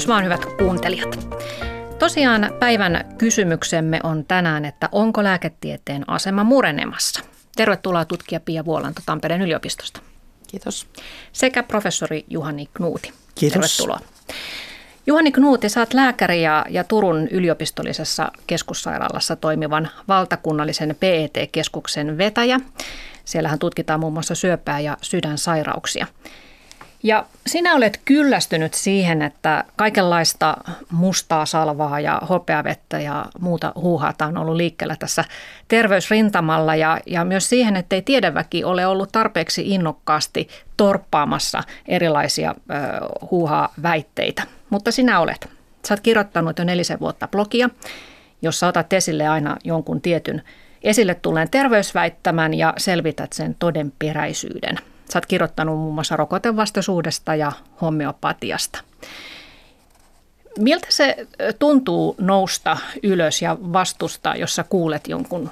Tervehdys vaan hyvät kuuntelijat. Tosiaan päivän kysymyksemme on tänään, että onko lääketieteen asema murenemassa? Tervetuloa tutkija Pia Vuolanto Tampereen yliopistosta. Kiitos. Sekä professori Juhani Knuuti. Kiitos. Tervetuloa. Juhani Knuuti, oot lääkäri ja, ja Turun yliopistollisessa keskussairaalassa toimivan valtakunnallisen PET-keskuksen vetäjä. Siellähän tutkitaan muun muassa syöpää ja sydänsairauksia. Ja sinä olet kyllästynyt siihen, että kaikenlaista mustaa salvaa ja hopeavettä ja muuta huuhaata on ollut liikkeellä tässä terveysrintamalla ja, ja myös siihen, että ei tiedeväki ole ollut tarpeeksi innokkaasti torppaamassa erilaisia ö, huuhaa väitteitä. Mutta sinä olet. Sä oot kirjoittanut jo nelisen vuotta blogia, jossa otat esille aina jonkun tietyn esille tulleen terveysväittämän ja selvität sen todenperäisyyden – Sä oot kirjoittanut muun muassa rokotevastaisuudesta ja homeopatiasta. Miltä se tuntuu nousta ylös ja vastustaa, jos sä kuulet jonkun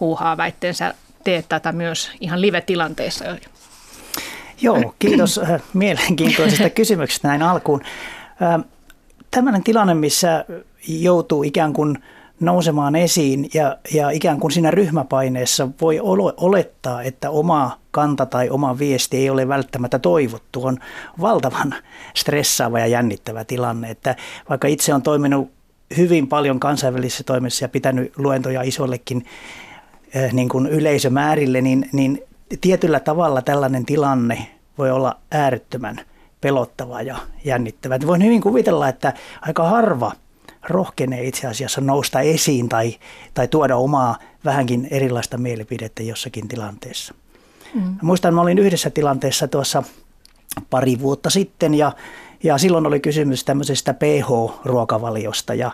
huuhaa väitteensä? Teet tätä myös ihan live-tilanteissa. Joo, kiitos mielenkiintoisesta kysymyksestä näin alkuun. Tällainen tilanne, missä joutuu ikään kuin – nousemaan esiin ja, ja ikään kuin siinä ryhmäpaineessa voi olettaa, että oma kanta tai oma viesti ei ole välttämättä toivottu. On valtavan stressaava ja jännittävä tilanne, että vaikka itse on toiminut hyvin paljon kansainvälisissä toimissa ja pitänyt luentoja isollekin eh, niin kuin yleisömäärille, niin, niin tietyllä tavalla tällainen tilanne voi olla äärettömän pelottava ja jännittävä. Voin hyvin kuvitella, että aika harva – rohkenee itse asiassa nousta esiin tai, tai tuoda omaa vähänkin erilaista mielipidettä jossakin tilanteessa. Mm. Muistan, mä olin yhdessä tilanteessa tuossa pari vuotta sitten ja, ja silloin oli kysymys tämmöisestä pH-ruokavaliosta ja,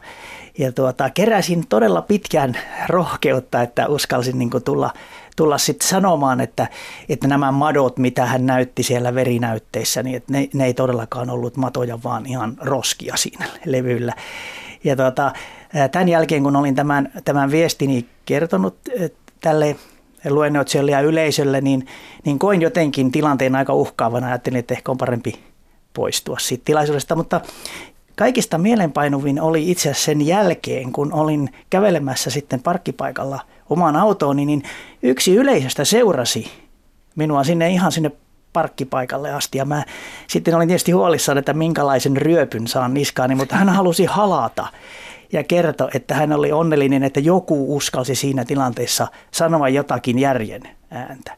ja tuota, keräsin todella pitkään rohkeutta, että uskalsin niin tulla, tulla sitten sanomaan, että, että nämä madot, mitä hän näytti siellä verinäytteissä, niin että ne, ne ei todellakaan ollut matoja, vaan ihan roskia siinä levyllä. Ja tuota, tämän jälkeen, kun olin tämän, tämän viestini kertonut tälle luennoitsijalle ja yleisölle, niin, niin koin jotenkin tilanteen aika uhkaavana. Ajattelin, että ehkä on parempi poistua siitä tilaisuudesta, mutta kaikista mielenpainuvin oli itse asiassa sen jälkeen, kun olin kävelemässä sitten parkkipaikalla omaan autooni, niin yksi yleisöstä seurasi minua sinne ihan sinne parkkipaikalle asti. Ja mä sitten olin tietysti huolissaan, että minkälaisen ryöpyn saan niskaani, mutta hän halusi halata ja kertoi, että hän oli onnellinen, että joku uskalsi siinä tilanteessa sanoa jotakin järjen ääntä.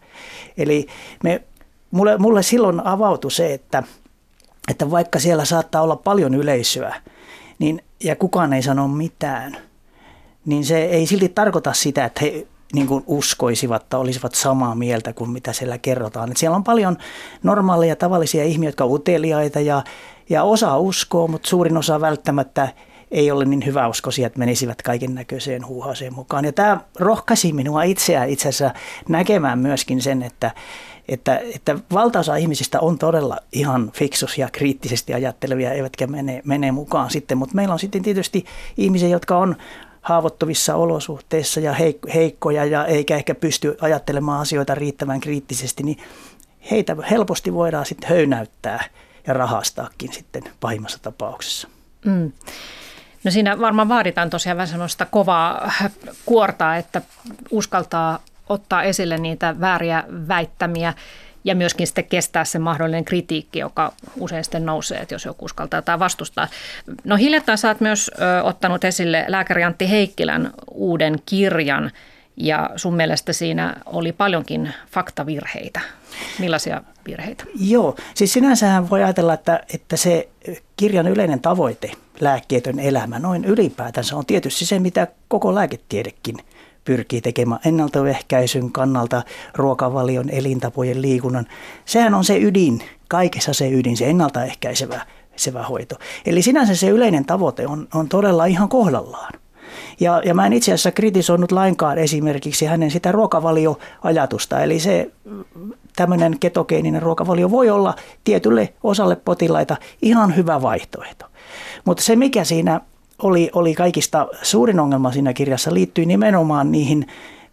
Eli me, mulle, mulle silloin avautui se, että, että vaikka siellä saattaa olla paljon yleisöä, niin, ja kukaan ei sano mitään, niin se ei silti tarkoita sitä, että he niin kuin uskoisivat tai olisivat samaa mieltä kuin mitä siellä kerrotaan. Et siellä on paljon normaaleja tavallisia ihmisiä, jotka ovat uteliaita ja, ja osa uskoo, mutta suurin osa välttämättä ei ole niin hyväuskoisia, että menisivät kaiken näköiseen huuhaaseen mukaan. Ja tämä rohkaisi minua itseään itse asiassa näkemään myöskin sen, että, että, että valtaosa ihmisistä on todella ihan fiksus ja kriittisesti ajattelevia, eivätkä mene, mene mukaan sitten. Mutta meillä on sitten tietysti ihmisiä, jotka on haavoittuvissa olosuhteissa ja heikkoja ja eikä ehkä pysty ajattelemaan asioita riittävän kriittisesti, niin heitä helposti voidaan sitten höynäyttää ja rahastaakin sitten pahimmassa tapauksessa. Mm. No siinä varmaan vaaditaan tosiaan vähän sellaista kovaa kuortaa, että uskaltaa ottaa esille niitä vääriä väittämiä ja myöskin sitten kestää se mahdollinen kritiikki, joka usein sitten nousee, että jos joku uskaltaa tai vastustaa. No hiljattain sä oot myös ö, ottanut esille lääkäri Antti Heikkilän uuden kirjan ja sun mielestä siinä oli paljonkin faktavirheitä. Millaisia virheitä? Joo, siis sinänsähän voi ajatella, että, että se kirjan yleinen tavoite, lääkkeetön elämä, noin ylipäätänsä on tietysti se, mitä koko lääketiedekin – pyrkii tekemään ennaltaehkäisyn kannalta ruokavalion, elintapojen, liikunnan. Sehän on se ydin, kaikessa se ydin, se ennaltaehkäisevä sevä hoito. Eli sinänsä se yleinen tavoite on, on todella ihan kohdallaan. Ja, ja mä en itse asiassa kritisoinut lainkaan esimerkiksi hänen sitä ruokavalioajatusta. Eli se tämmöinen ketogeeninen ruokavalio voi olla tietylle osalle potilaita ihan hyvä vaihtoehto. Mutta se mikä siinä oli, oli kaikista suurin ongelma siinä kirjassa liittyi nimenomaan niihin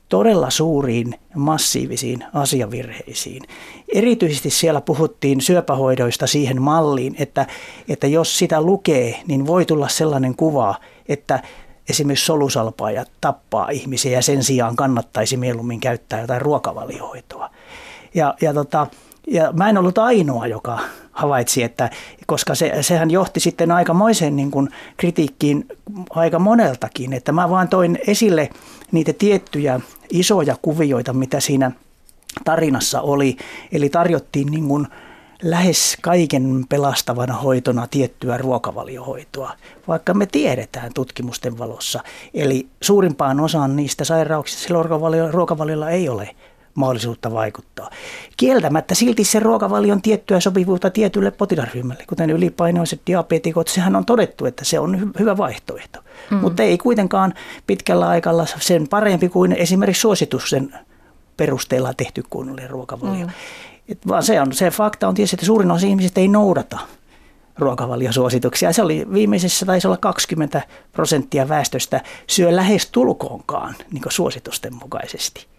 todella suuriin massiivisiin asiavirheisiin. Erityisesti siellä puhuttiin syöpähoidoista siihen malliin, että, että jos sitä lukee, niin voi tulla sellainen kuva, että esimerkiksi solusalpaaja tappaa ihmisiä ja sen sijaan kannattaisi mieluummin käyttää jotain ruokavaliohoitoa. Ja, ja, tota, ja mä en ollut ainoa, joka havaitsi, että koska se, sehän johti sitten aikamoiseen niin kuin kritiikkiin aika moneltakin, että mä vaan toin esille niitä tiettyjä isoja kuvioita, mitä siinä tarinassa oli. Eli tarjottiin niin kuin lähes kaiken pelastavana hoitona tiettyä ruokavaliohoitoa, vaikka me tiedetään tutkimusten valossa. Eli suurimpaan osaan niistä sairauksista sillä ruokavaliolla ei ole mahdollisuutta vaikuttaa. Kieltämättä silti se ruokavalion tiettyä sopivuutta tietylle potilasryhmälle, kuten ylipainoiset diabetikot, sehän on todettu, että se on hyvä vaihtoehto. Mm. Mutta ei kuitenkaan pitkällä aikalla sen parempi kuin esimerkiksi suosituksen perusteella tehty kunnollinen ruokavalio. Mm. Et vaan se, on, se fakta on tietysti, että suurin osa ihmisistä ei noudata ruokavaliosuosituksia. Se oli viimeisessä taisi olla 20 prosenttia väestöstä syö lähes tulkoonkaan niin suositusten mukaisesti.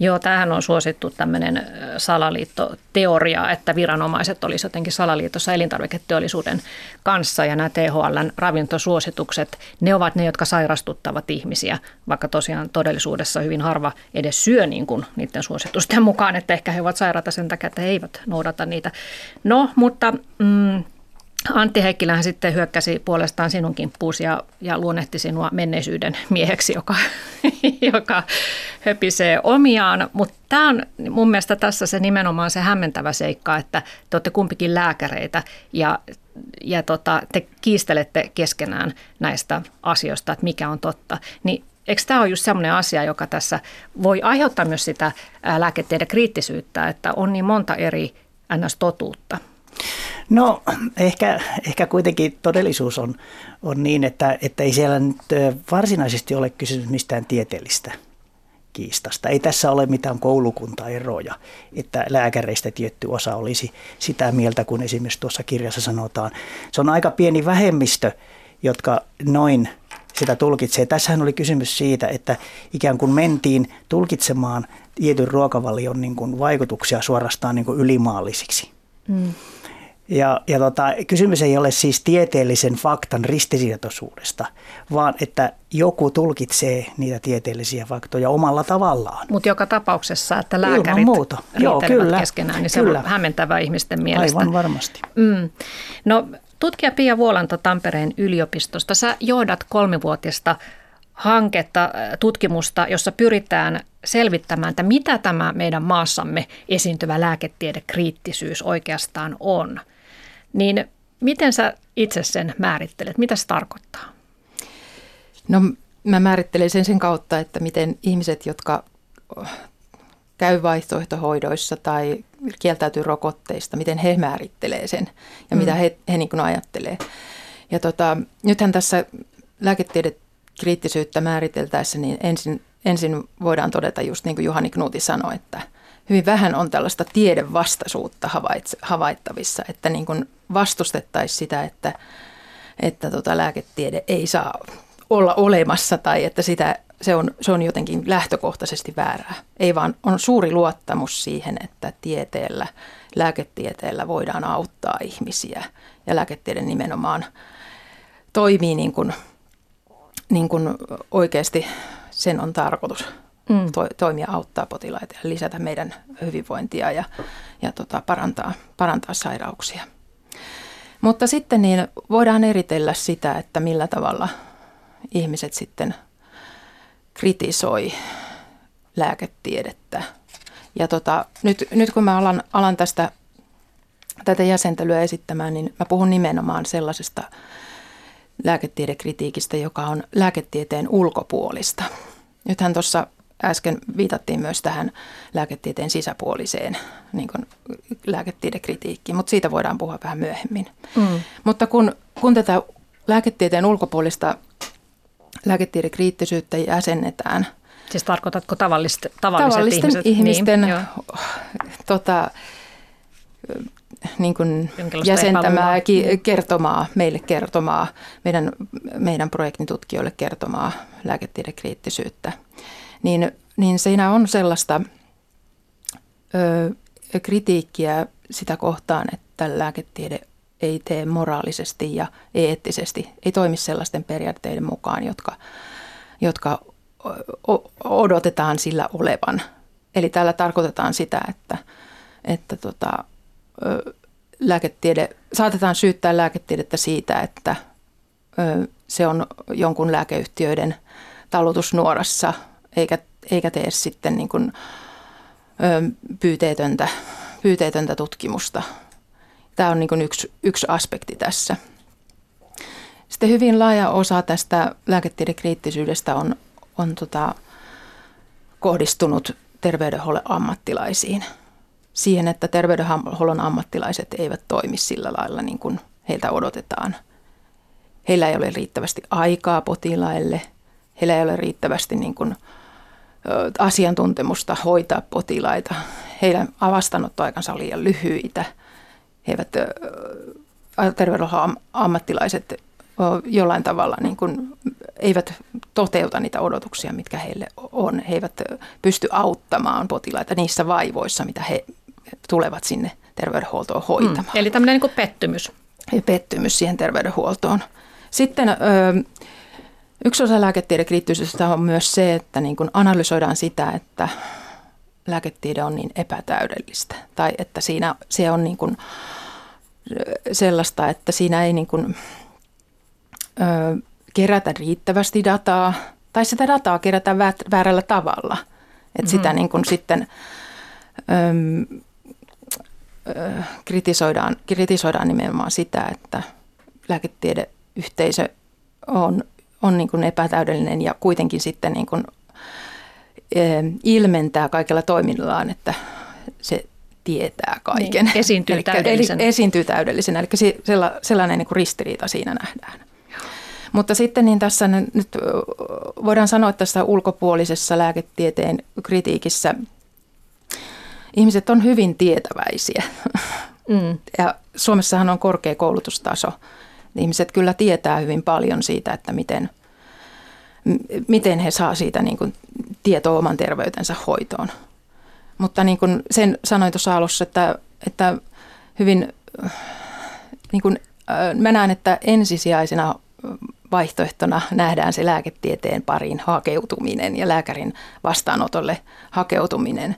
Joo, tämähän on suosittu tämmöinen salaliittoteoria, että viranomaiset olisivat jotenkin salaliitossa elintarviketeollisuuden kanssa ja nämä THLn ravintosuositukset, ne ovat ne, jotka sairastuttavat ihmisiä, vaikka tosiaan todellisuudessa hyvin harva edes syö niin kuin niiden suositusten mukaan, että ehkä he ovat sairaata sen takia, että he eivät noudata niitä. No, mutta... Mm, Antti Heikkilähän sitten hyökkäsi puolestaan sinun kimppuusi ja, ja luonnehti sinua menneisyyden mieheksi, joka, joka höpisee omiaan. Mutta tämä on mun mielestä tässä se nimenomaan se hämmentävä seikka, että te olette kumpikin lääkäreitä ja, ja tota, te kiistelette keskenään näistä asioista, että mikä on totta. Niin Eikö tämä ole just sellainen asia, joka tässä voi aiheuttaa myös sitä lääketieteen kriittisyyttä, että on niin monta eri ns-totuutta? No ehkä, ehkä kuitenkin todellisuus on, on niin, että, että ei siellä nyt varsinaisesti ole kysymys mistään tieteellistä kiistasta. Ei tässä ole mitään koulukuntaeroja, että lääkäreistä tietty osa olisi sitä mieltä, kun esimerkiksi tuossa kirjassa sanotaan. Se on aika pieni vähemmistö, jotka noin sitä tulkitsee. Tässähän oli kysymys siitä, että ikään kuin mentiin tulkitsemaan tietyn ruokavalion niin kuin vaikutuksia suorastaan niin kuin ylimaallisiksi. Mm. Ja, ja tota, kysymys ei ole siis tieteellisen faktan ristiriitoisuudesta, vaan että joku tulkitsee niitä tieteellisiä faktoja omalla tavallaan. Mutta joka tapauksessa, että lääkärit muuta. Joo, kyllä, keskenään, niin kyllä. se on hämmentävä ihmisten mielestä. Aivan varmasti. Mm. No, tutkija Pia Vuolanta Tampereen yliopistosta, sä johdat kolmivuotista hanketta, äh, tutkimusta, jossa pyritään selvittämään, että mitä tämä meidän maassamme esiintyvä lääketiedekriittisyys oikeastaan on – niin miten sä itse sen määrittelet? Mitä se tarkoittaa? No mä määrittelen sen sen kautta, että miten ihmiset, jotka käy vaihtoehtohoidoissa tai kieltäytyy rokotteista, miten he määrittelee sen ja mm. mitä he, he niin kuin ajattelee. Ja tota, nythän tässä lääketiede kriittisyyttä määriteltäessä, niin ensin, ensin voidaan todeta just niin kuin Juhani Knuti sanoi, että – hyvin vähän on tällaista tiedevastaisuutta havaittavissa, että niin kuin vastustettaisiin sitä, että, että tota lääketiede ei saa olla olemassa tai että sitä, se, on, se on jotenkin lähtökohtaisesti väärää. Ei vaan on suuri luottamus siihen, että tieteellä, lääketieteellä voidaan auttaa ihmisiä ja lääketiede nimenomaan toimii niin kuin, niin kuin oikeasti sen on tarkoitus mm. to, toimia auttaa potilaita ja lisätä meidän hyvinvointia ja, ja tota, parantaa, parantaa sairauksia. Mutta sitten niin voidaan eritellä sitä, että millä tavalla ihmiset sitten kritisoi lääketiedettä. Ja tota, nyt, nyt kun mä alan, alan tästä tätä jäsentelyä esittämään, niin mä puhun nimenomaan sellaisesta lääketiedekritiikistä, joka on lääketieteen ulkopuolista. Nythän tuossa äsken viitattiin myös tähän lääketieteen sisäpuoliseen niin kuin lääketiedekritiikkiin, mutta siitä voidaan puhua vähän myöhemmin. Mm. Mutta kun, kun tätä lääketieteen ulkopuolista lääketiedekriittisyyttä jäsennetään. Siis tarkoitatko tavallisten, tavalliset tavallisten ihmiset? ihmisten niin, tota, niin kuin jäsentämää, ki, kertomaa, meille kertomaa, meidän, meidän projektin tutkijoille kertomaa lääketiedekriittisyyttä – niin niin siinä on sellaista ö, kritiikkiä sitä kohtaan, että lääketiede ei tee moraalisesti ja eettisesti, ei toimi sellaisten periaatteiden mukaan, jotka, jotka odotetaan sillä olevan. Eli tällä tarkoitetaan sitä, että, että tota, lääketiede, saatetaan syyttää lääketiedettä siitä, että se on jonkun lääkeyhtiöiden talutusnuorassa, eikä, eikä tee sitten niin kuin, pyyteetöntä, pyyteetöntä tutkimusta. Tämä on niin kuin yksi, yksi aspekti tässä. Sitten hyvin laaja osa tästä lääketiedekriittisyydestä on, on tota, kohdistunut terveydenhuollon ammattilaisiin. Siihen, että terveydenhuollon ammattilaiset eivät toimi sillä lailla niin kuin heiltä odotetaan. Heillä ei ole riittävästi aikaa potilaille, heillä ei ole riittävästi niin kuin, asiantuntemusta hoitaa potilaita. Heidän vastaanottoaikansa on liian lyhyitä. He eivät, terveydenhuollon ammattilaiset jollain tavalla niin kuin eivät toteuta niitä odotuksia, mitkä heille on. He eivät pysty auttamaan potilaita niissä vaivoissa, mitä he tulevat sinne terveydenhuoltoon hoitamaan. Mm, eli tämmöinen niin kuin pettymys. Ja pettymys siihen terveydenhuoltoon. Sitten yksi osa lääketiedekriittisyydestä on myös se, että niin kuin analysoidaan sitä, että lääketiede on niin epätäydellistä. Tai että siinä se on niin kuin sellaista, että siinä ei niin kuin, ö, kerätä riittävästi dataa, tai sitä dataa kerätään väärällä tavalla. Että mm-hmm. sitä niin kuin sitten ö, ö, kritisoidaan, kritisoidaan nimenomaan sitä, että lääketiedeyhteisö on, on niin kuin epätäydellinen ja kuitenkin sitten niin kuin, ö, ilmentää kaikella toiminnallaan, että se tietää kaiken. Niin, esiintyy täydellisenä. Eli esiintyy täydellisenä, eli sellainen niin kuin ristiriita siinä nähdään. Mutta sitten niin tässä nyt voidaan sanoa, että tässä ulkopuolisessa lääketieteen kritiikissä ihmiset on hyvin tietäväisiä. Mm. Ja Suomessahan on korkea koulutustaso. Ihmiset kyllä tietää hyvin paljon siitä, että miten, miten he saa siitä niin kuin tietoa oman terveytensä hoitoon. Mutta niin kuin sen sanoin tuossa alussa, että, että hyvin niin kuin, mä näen, että ensisijaisena vaihtoehtona nähdään se lääketieteen pariin hakeutuminen ja lääkärin vastaanotolle hakeutuminen.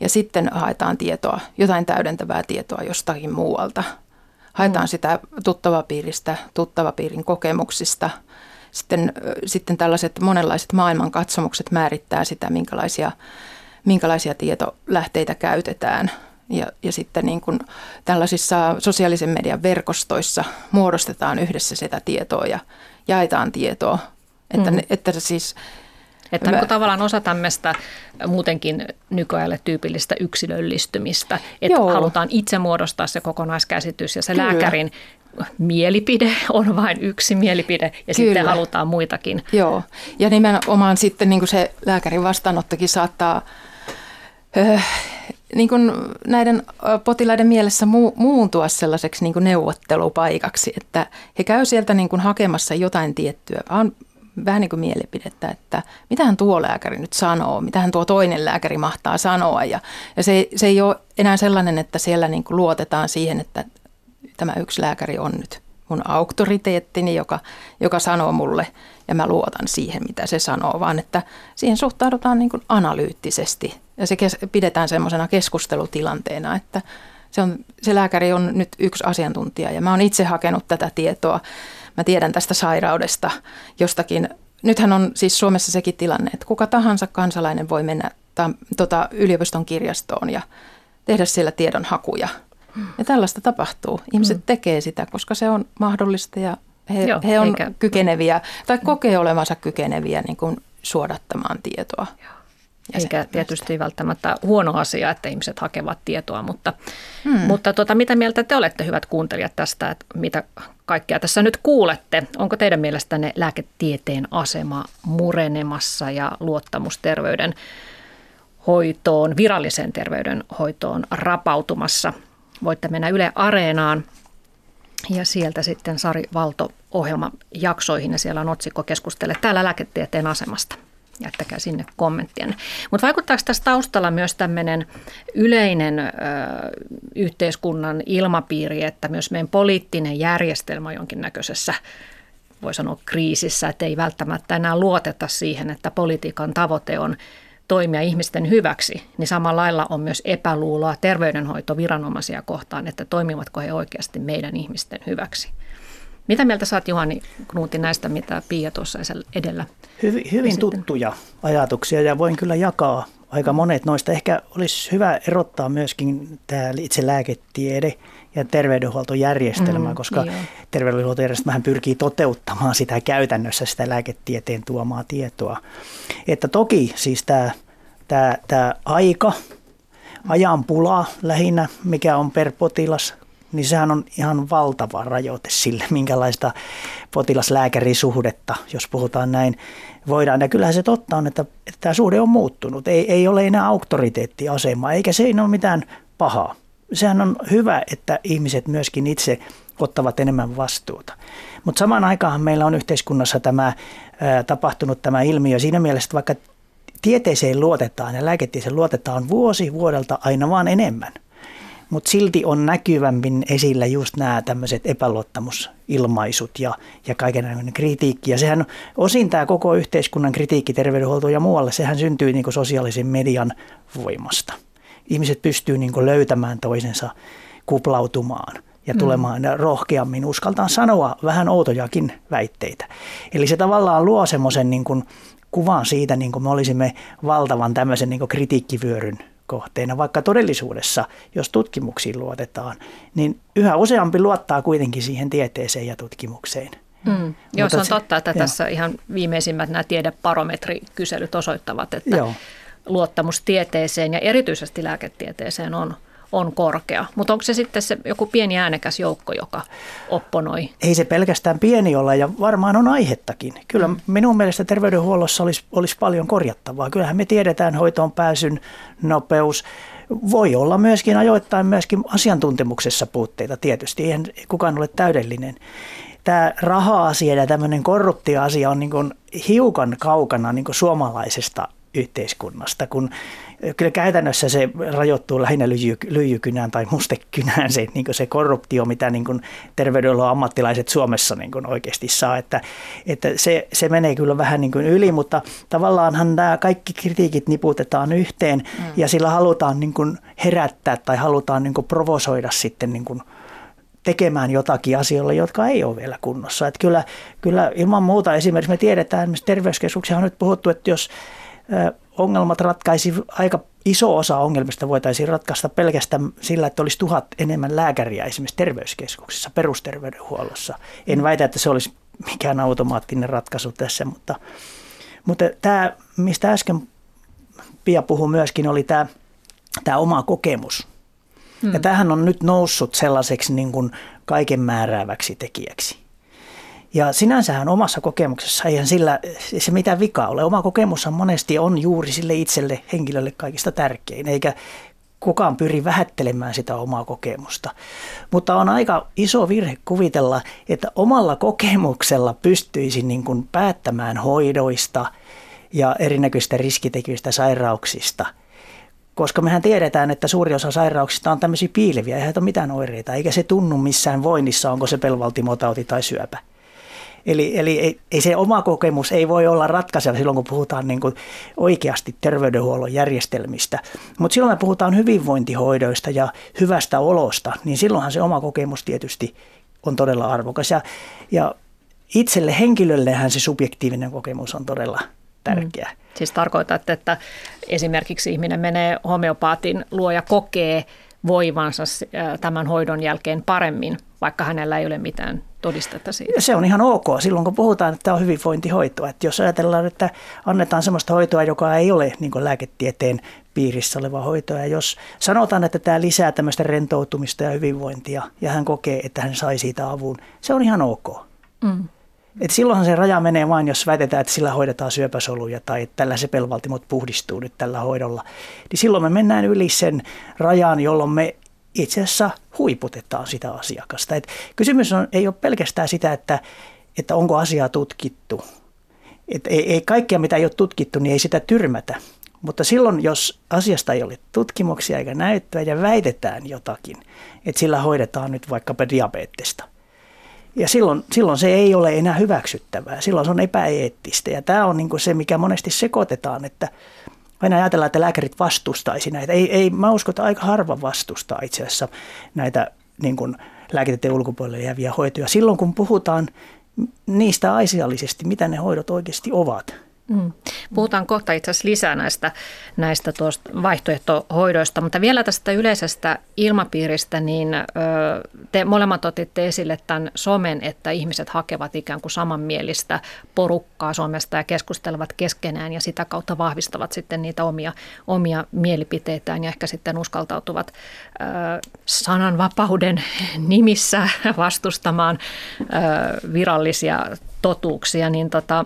Ja sitten haetaan tietoa, jotain täydentävää tietoa jostakin muualta. Haetaan mm. sitä tuttavapiiristä, tuttavapiirin kokemuksista. Sitten, sitten tällaiset monenlaiset maailmankatsomukset määrittää sitä, minkälaisia, minkälaisia tietolähteitä käytetään – ja, ja sitten niin kuin tällaisissa sosiaalisen median verkostoissa muodostetaan yhdessä sitä tietoa ja jaetaan tietoa. Että, mm. ne, että siis että niin tavallaan osa tämmöistä muutenkin nykyajalle tyypillistä yksilöllistymistä, että Joo. halutaan itse muodostaa se kokonaiskäsitys ja se Kyllä. lääkärin mielipide on vain yksi mielipide ja Kyllä. sitten halutaan muitakin. Joo, ja nimenomaan sitten niin kuin se lääkärin vastaanottokin saattaa öö, niin kuin näiden potilaiden mielessä mu- muuntua sellaiseksi niin kuin neuvottelupaikaksi, että he käy sieltä niin kuin hakemassa jotain tiettyä, vaan vähän niin kuin mielipidettä, että mitähän tuo lääkäri nyt sanoo, mitähän tuo toinen lääkäri mahtaa sanoa. Ja, ja se, se ei ole enää sellainen, että siellä niin kuin luotetaan siihen, että tämä yksi lääkäri on nyt mun auktoriteettini, joka, joka sanoo mulle ja mä luotan siihen, mitä se sanoo, vaan että siihen suhtaudutaan niin kuin analyyttisesti ja se kes- pidetään semmoisena keskustelutilanteena, että se, on, se lääkäri on nyt yksi asiantuntija ja mä oon itse hakenut tätä tietoa. Mä tiedän tästä sairaudesta jostakin. Nythän on siis Suomessa sekin tilanne, että kuka tahansa kansalainen voi mennä ta, tota, yliopiston kirjastoon ja tehdä siellä tiedonhakuja. Ja tällaista tapahtuu. Ihmiset mm. tekee sitä, koska se on mahdollista ja he, Joo, he on eikä... kykeneviä tai kokee olevansa kykeneviä niin kuin suodattamaan tietoa. Joo. Eikä tietysti välttämättä huono asia, että ihmiset hakevat tietoa, mutta, hmm. mutta tuota, mitä mieltä te olette, hyvät kuuntelijat, tästä, että mitä kaikkea tässä nyt kuulette? Onko teidän mielestänne lääketieteen asema murenemassa ja luottamusterveyden hoitoon, virallisen terveydenhoitoon rapautumassa? Voitte mennä Yle Areenaan ja sieltä sitten Sari Valto ohjelma jaksoihin ja siellä on otsikko keskustele täällä lääketieteen asemasta. Jättäkää sinne kommenttia. Mutta vaikuttaako tässä taustalla myös tämmöinen yleinen ö, yhteiskunnan ilmapiiri, että myös meidän poliittinen järjestelmä on jonkinnäköisessä voi sanoa kriisissä, että ei välttämättä enää luoteta siihen, että politiikan tavoite on toimia ihmisten hyväksi, niin samalla lailla on myös epäluuloa terveydenhoitoviranomaisia kohtaan, että toimivatko he oikeasti meidän ihmisten hyväksi. Mitä mieltä saat Juhani Knuuti näistä, mitä Pia tuossa edellä Hyvin, hyvin tuttuja ajatuksia ja voin kyllä jakaa aika monet noista. Ehkä olisi hyvä erottaa myöskin tämä itse lääketiede ja terveydenhuoltojärjestelmä, mm, koska joo. terveydenhuoltojärjestelmähän pyrkii toteuttamaan sitä käytännössä sitä lääketieteen tuomaa tietoa. Että toki siis tämä, tämä, tämä aika, ajan pula lähinnä, mikä on per potilas, niin sehän on ihan valtava rajoite sille, minkälaista potilaslääkärisuhdetta, jos puhutaan näin, voidaan. Ja kyllähän se totta on, että, että tämä suhde on muuttunut. Ei, ei ole enää auktoriteettiasema, eikä se ei ole mitään pahaa. Sehän on hyvä, että ihmiset myöskin itse ottavat enemmän vastuuta. Mutta samaan aikaan meillä on yhteiskunnassa tämä ää, tapahtunut tämä ilmiö siinä mielessä, että vaikka tieteeseen luotetaan ja lääketieteeseen luotetaan vuosi vuodelta aina vaan enemmän – mutta silti on näkyvämmin esillä just nämä tämmöiset epäluottamusilmaisut ja, ja kaikenlainen kritiikki. Ja sehän osin tämä koko yhteiskunnan kritiikki terveydenhuolto ja muualle, sehän syntyy niin sosiaalisen median voimasta. Ihmiset pystyy niin löytämään toisensa kuplautumaan ja mm. tulemaan mm. rohkeammin, uskaltaan sanoa vähän outojakin väitteitä. Eli se tavallaan luo semmoisen niin kuvan siitä, niin kuin me olisimme valtavan tämmöisen niin kritiikkivyöryn kohteena, vaikka todellisuudessa, jos tutkimuksiin luotetaan, niin yhä useampi luottaa kuitenkin siihen tieteeseen ja tutkimukseen. Mm. Joo, se on totta, että jo. tässä ihan viimeisimmät nämä tiedeparometrikyselyt osoittavat, että joo. luottamus tieteeseen ja erityisesti lääketieteeseen on – on korkea. Mutta onko se sitten se joku pieni äänekäs joukko, joka opponoi? Ei se pelkästään pieni olla ja varmaan on aihettakin. Kyllä mm. minun mielestä terveydenhuollossa olisi, olisi paljon korjattavaa. Kyllähän me tiedetään hoitoon pääsyn nopeus. Voi olla myöskin ajoittain myöskin asiantuntemuksessa puutteita tietysti. Eihän kukaan ole täydellinen tämä raha-asia ja tämmöinen korruptioasia on niin hiukan kaukana niin suomalaisesta yhteiskunnasta, kun kyllä käytännössä se rajoittuu lähinnä lyijy, lyijykynään tai mustekynään se, niin se korruptio, mitä niin terveydenhuollon ammattilaiset Suomessa niin oikeasti saa. Että, että se, se menee kyllä vähän niin yli, mutta tavallaanhan nämä kaikki kritiikit niputetaan yhteen mm. ja sillä halutaan niin herättää tai halutaan niin provosoida sitten niin tekemään jotakin asioilla, jotka ei ole vielä kunnossa. Että kyllä, kyllä ilman muuta esimerkiksi me tiedetään, että terveyskeskuksia on nyt puhuttu, että jos ongelmat ratkaisi, aika iso osa ongelmista voitaisiin ratkaista pelkästään sillä, että olisi tuhat enemmän lääkäriä esimerkiksi terveyskeskuksissa, perusterveydenhuollossa. En mm. väitä, että se olisi mikään automaattinen ratkaisu tässä, mutta, mutta tämä, mistä äsken Pia puhui myöskin, oli tämä, tämä oma kokemus. Hmm. Ja mm. tähän on nyt noussut sellaiseksi niin kuin kaiken määrääväksi tekijäksi. Ja sinänsähän omassa kokemuksessa eihän sillä se mitään vikaa ole. Oma kokemushan monesti on juuri sille itselle henkilölle kaikista tärkein, eikä kukaan pyri vähättelemään sitä omaa kokemusta. Mutta on aika iso virhe kuvitella, että omalla kokemuksella pystyisi niin kuin päättämään hoidoista ja erinäköistä riskitekijöistä sairauksista – koska mehän tiedetään, että suuri osa sairauksista on tämmöisiä piileviä, eihän ole mitään oireita, eikä se tunnu missään voinnissa, onko se pelvaltimotauti tai syöpä. Eli, eli ei, ei se oma kokemus ei voi olla ratkaiseva silloin, kun puhutaan niin kuin oikeasti terveydenhuollon järjestelmistä. Mutta silloin me puhutaan hyvinvointihoidoista ja hyvästä olosta, niin silloinhan se oma kokemus tietysti on todella arvokas. Ja, ja itselle henkilöllehän se subjektiivinen kokemus on todella tärkeä. Mm. Siis tarkoitat, että esimerkiksi ihminen menee homeopaatin luo ja kokee voivansa tämän hoidon jälkeen paremmin, vaikka hänellä ei ole mitään todistetta siitä. Se on ihan ok silloin, kun puhutaan, että tämä on hyvinvointihoitoa. Että jos ajatellaan, että annetaan sellaista hoitoa, joka ei ole niin lääketieteen piirissä oleva hoitoa, ja jos sanotaan, että tämä lisää tämmöistä rentoutumista ja hyvinvointia, ja hän kokee, että hän sai siitä avun, se on ihan ok. Mm. Et silloinhan se raja menee vain, jos väitetään, että sillä hoidetaan syöpäsoluja tai että tällä sepelvaltimot puhdistuu nyt tällä hoidolla. Niin silloin me mennään yli sen rajan, jolloin me itse asiassa huiputetaan sitä asiakasta. Et kysymys on, ei ole pelkästään sitä, että, että onko asiaa tutkittu. Et ei, ei kaikkea, mitä ei ole tutkittu, niin ei sitä tyrmätä. Mutta silloin, jos asiasta ei ole tutkimuksia eikä näyttöä ja väitetään jotakin, että sillä hoidetaan nyt vaikkapa diabetesta, ja silloin, silloin se ei ole enää hyväksyttävää, silloin se on epäeettistä. Ja tämä on niin se, mikä monesti sekoitetaan, että aina ajatellaan, että lääkärit vastustaisi näitä. Ei, ei mä uskon, että aika harva vastustaa itse asiassa näitä niin kuin lääketieteen ulkopuolelle jääviä hoitoja. Silloin kun puhutaan niistä asiallisesti, mitä ne hoidot oikeasti ovat – Mm. Puhutaan kohta itse asiassa lisää näistä, näistä tuosta vaihtoehtohoidoista, mutta vielä tästä yleisestä ilmapiiristä, niin te molemmat otitte esille tämän somen, että ihmiset hakevat ikään kuin samanmielistä porukkaa Suomesta ja keskustelevat keskenään ja sitä kautta vahvistavat sitten niitä omia, omia mielipiteitään ja ehkä sitten uskaltautuvat sananvapauden nimissä vastustamaan virallisia totuuksia, niin tota,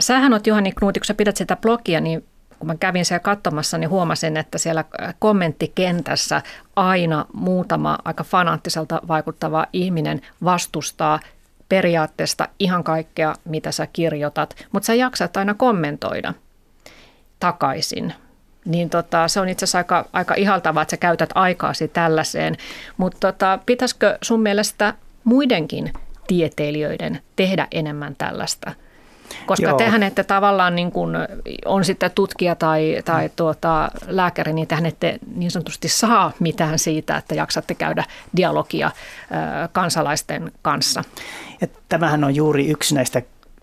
Sähän oot Juhani Knuuti, kun sä pidät sitä blogia, niin kun mä kävin siellä katsomassa, niin huomasin, että siellä kommenttikentässä aina muutama aika fanaattiselta vaikuttava ihminen vastustaa periaatteesta ihan kaikkea, mitä sä kirjoitat, mutta sä jaksat aina kommentoida takaisin. Niin tota, se on itse asiassa aika, aika ihaltavaa, että sä käytät aikaasi tällaiseen. Mutta tota, pitäisikö sun mielestä muidenkin tieteilijöiden tehdä enemmän tällaista – koska Joo. tehän ette tavallaan niin kuin, on sitten tutkija tai, tai tuota, lääkäri, niin tehän ette niin sanotusti saa mitään siitä, että jaksatte käydä dialogia kansalaisten kanssa. Ja tämähän on juuri yksi näistä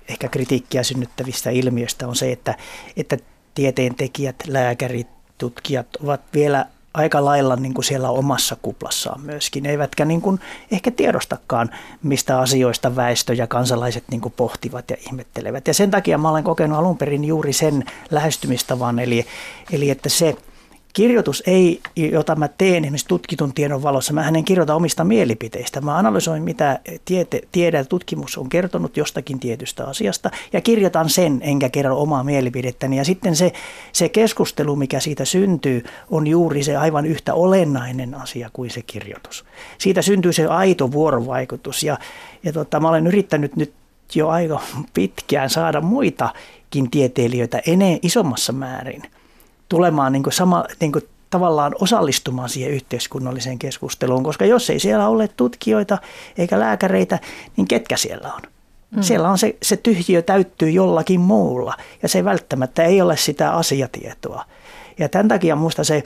ehkä kritiikkiä synnyttävistä ilmiöistä on se, että, että tieteentekijät, lääkärit, tutkijat ovat vielä aika lailla niin kuin siellä omassa kuplassaan myöskin, eivätkä niin kuin ehkä tiedostakaan, mistä asioista väestö ja kansalaiset niin kuin pohtivat ja ihmettelevät. Ja sen takia mä olen kokenut alun perin juuri sen lähestymistavan, eli, eli että se – kirjoitus ei, jota mä teen esimerkiksi tutkitun tiedon valossa, mä en kirjoita omista mielipiteistä. Mä analysoin, mitä tiede, tiede ja tutkimus on kertonut jostakin tietystä asiasta ja kirjoitan sen, enkä kerro omaa mielipidettäni. Ja sitten se, se keskustelu, mikä siitä syntyy, on juuri se aivan yhtä olennainen asia kuin se kirjoitus. Siitä syntyy se aito vuorovaikutus ja, ja tota, mä olen yrittänyt nyt jo aika pitkään saada muitakin tieteilijöitä enää isommassa määrin – tulemaan niin kuin sama, niin kuin tavallaan osallistumaan siihen yhteiskunnalliseen keskusteluun, koska jos ei siellä ole tutkijoita eikä lääkäreitä, niin ketkä siellä on? Mm. Siellä on se, se tyhjiö täyttyy jollakin muulla ja se välttämättä ei ole sitä asiatietoa. Ja tämän takia minusta se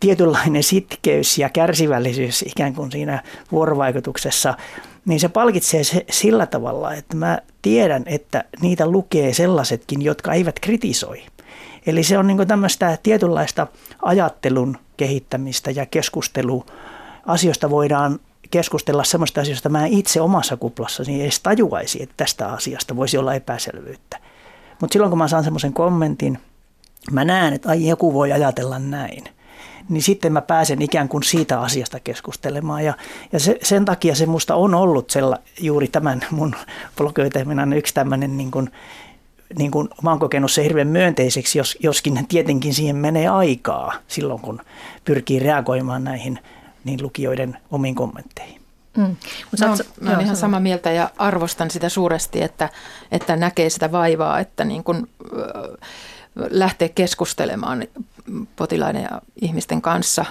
tietynlainen sitkeys ja kärsivällisyys ikään kuin siinä vuorovaikutuksessa, niin se palkitsee se sillä tavalla, että mä tiedän, että niitä lukee sellaisetkin, jotka eivät kritisoi. Eli se on niin tämmöistä tietynlaista ajattelun kehittämistä ja keskustelu. Asioista voidaan keskustella semmoista asioista, mä itse omassa kuplassani edes tajuaisi, että tästä asiasta voisi olla epäselvyyttä. Mutta silloin kun mä saan semmoisen kommentin, mä näen, että ai joku voi ajatella näin niin sitten mä pääsen ikään kuin siitä asiasta keskustelemaan. Ja, ja se, sen takia se musta on ollut sella, juuri tämän mun blogioiteminan yksi tämmöinen niin kuin niin kuin mä oon kokenut se hirveän myönteiseksi, jos, joskin tietenkin siihen menee aikaa silloin, kun pyrkii reagoimaan näihin niin lukijoiden omiin kommentteihin. Mm. No, oot, mä olen ihan samaa mieltä ja arvostan sitä suuresti, että, että näkee sitä vaivaa, että niin kun, äh, lähtee keskustelemaan potilaiden ja ihmisten kanssa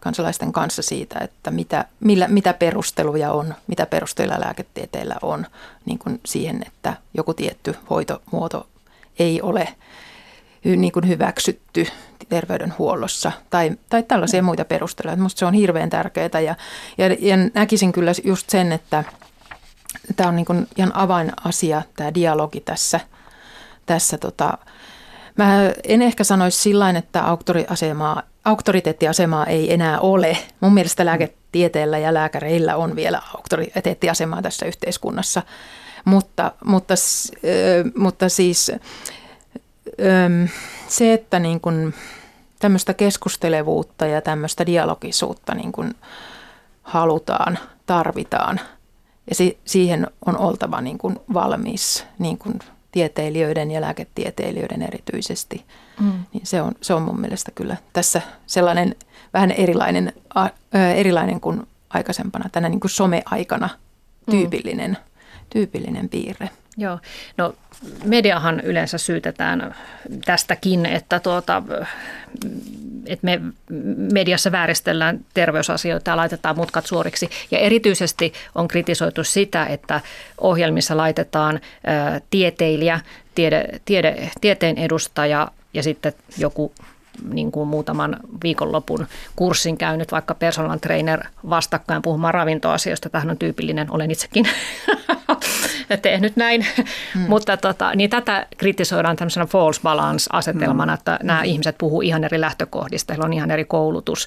kansalaisten kanssa siitä, että mitä, millä, mitä perusteluja on, mitä perusteluja lääketieteellä on niin kuin siihen, että joku tietty hoitomuoto ei ole niin kuin hyväksytty terveydenhuollossa tai, tai tällaisia muita perusteluja. Minusta se on hirveän tärkeää ja, ja, ja näkisin kyllä just sen, että tämä on niin kuin ihan avainasia, tämä dialogi tässä, tässä tota, Mä en ehkä sanoisi sillä että auktoriasemaa auktoriteettiasemaa ei enää ole. Mun mielestä lääketieteellä ja lääkäreillä on vielä auktoriteettiasemaa tässä yhteiskunnassa, mutta, mutta, mutta siis se, että niin kuin tämmöistä keskustelevuutta ja tämmöistä dialogisuutta niin kuin halutaan, tarvitaan ja siihen on oltava niin kuin valmis niin kuin tieteilijöiden ja lääketieteilijöiden erityisesti, mm. niin se on, se on mun mielestä kyllä tässä sellainen vähän erilainen, äh, erilainen kuin aikaisempana, tänä niin kuin some-aikana tyypillinen, mm. tyypillinen piirre. Joo, no mediahan yleensä syytetään tästäkin, että, tuota, että me mediassa vääristellään terveysasioita ja laitetaan mutkat suoriksi. Ja erityisesti on kritisoitu sitä, että ohjelmissa laitetaan tieteilijä, tiede, tiede, tieteen edustaja ja sitten joku niin kuin muutaman viikonlopun kurssin käynyt vaikka personal trainer vastakkain puhumaan ravintoasioista. Tähän on tyypillinen, olen itsekin tehnyt näin. Mm. Mutta tota, niin tätä kritisoidaan tämmöisenä false balance-asetelmana, mm. että nämä mm. ihmiset puhuu ihan eri lähtökohdista, heillä on ihan eri koulutus,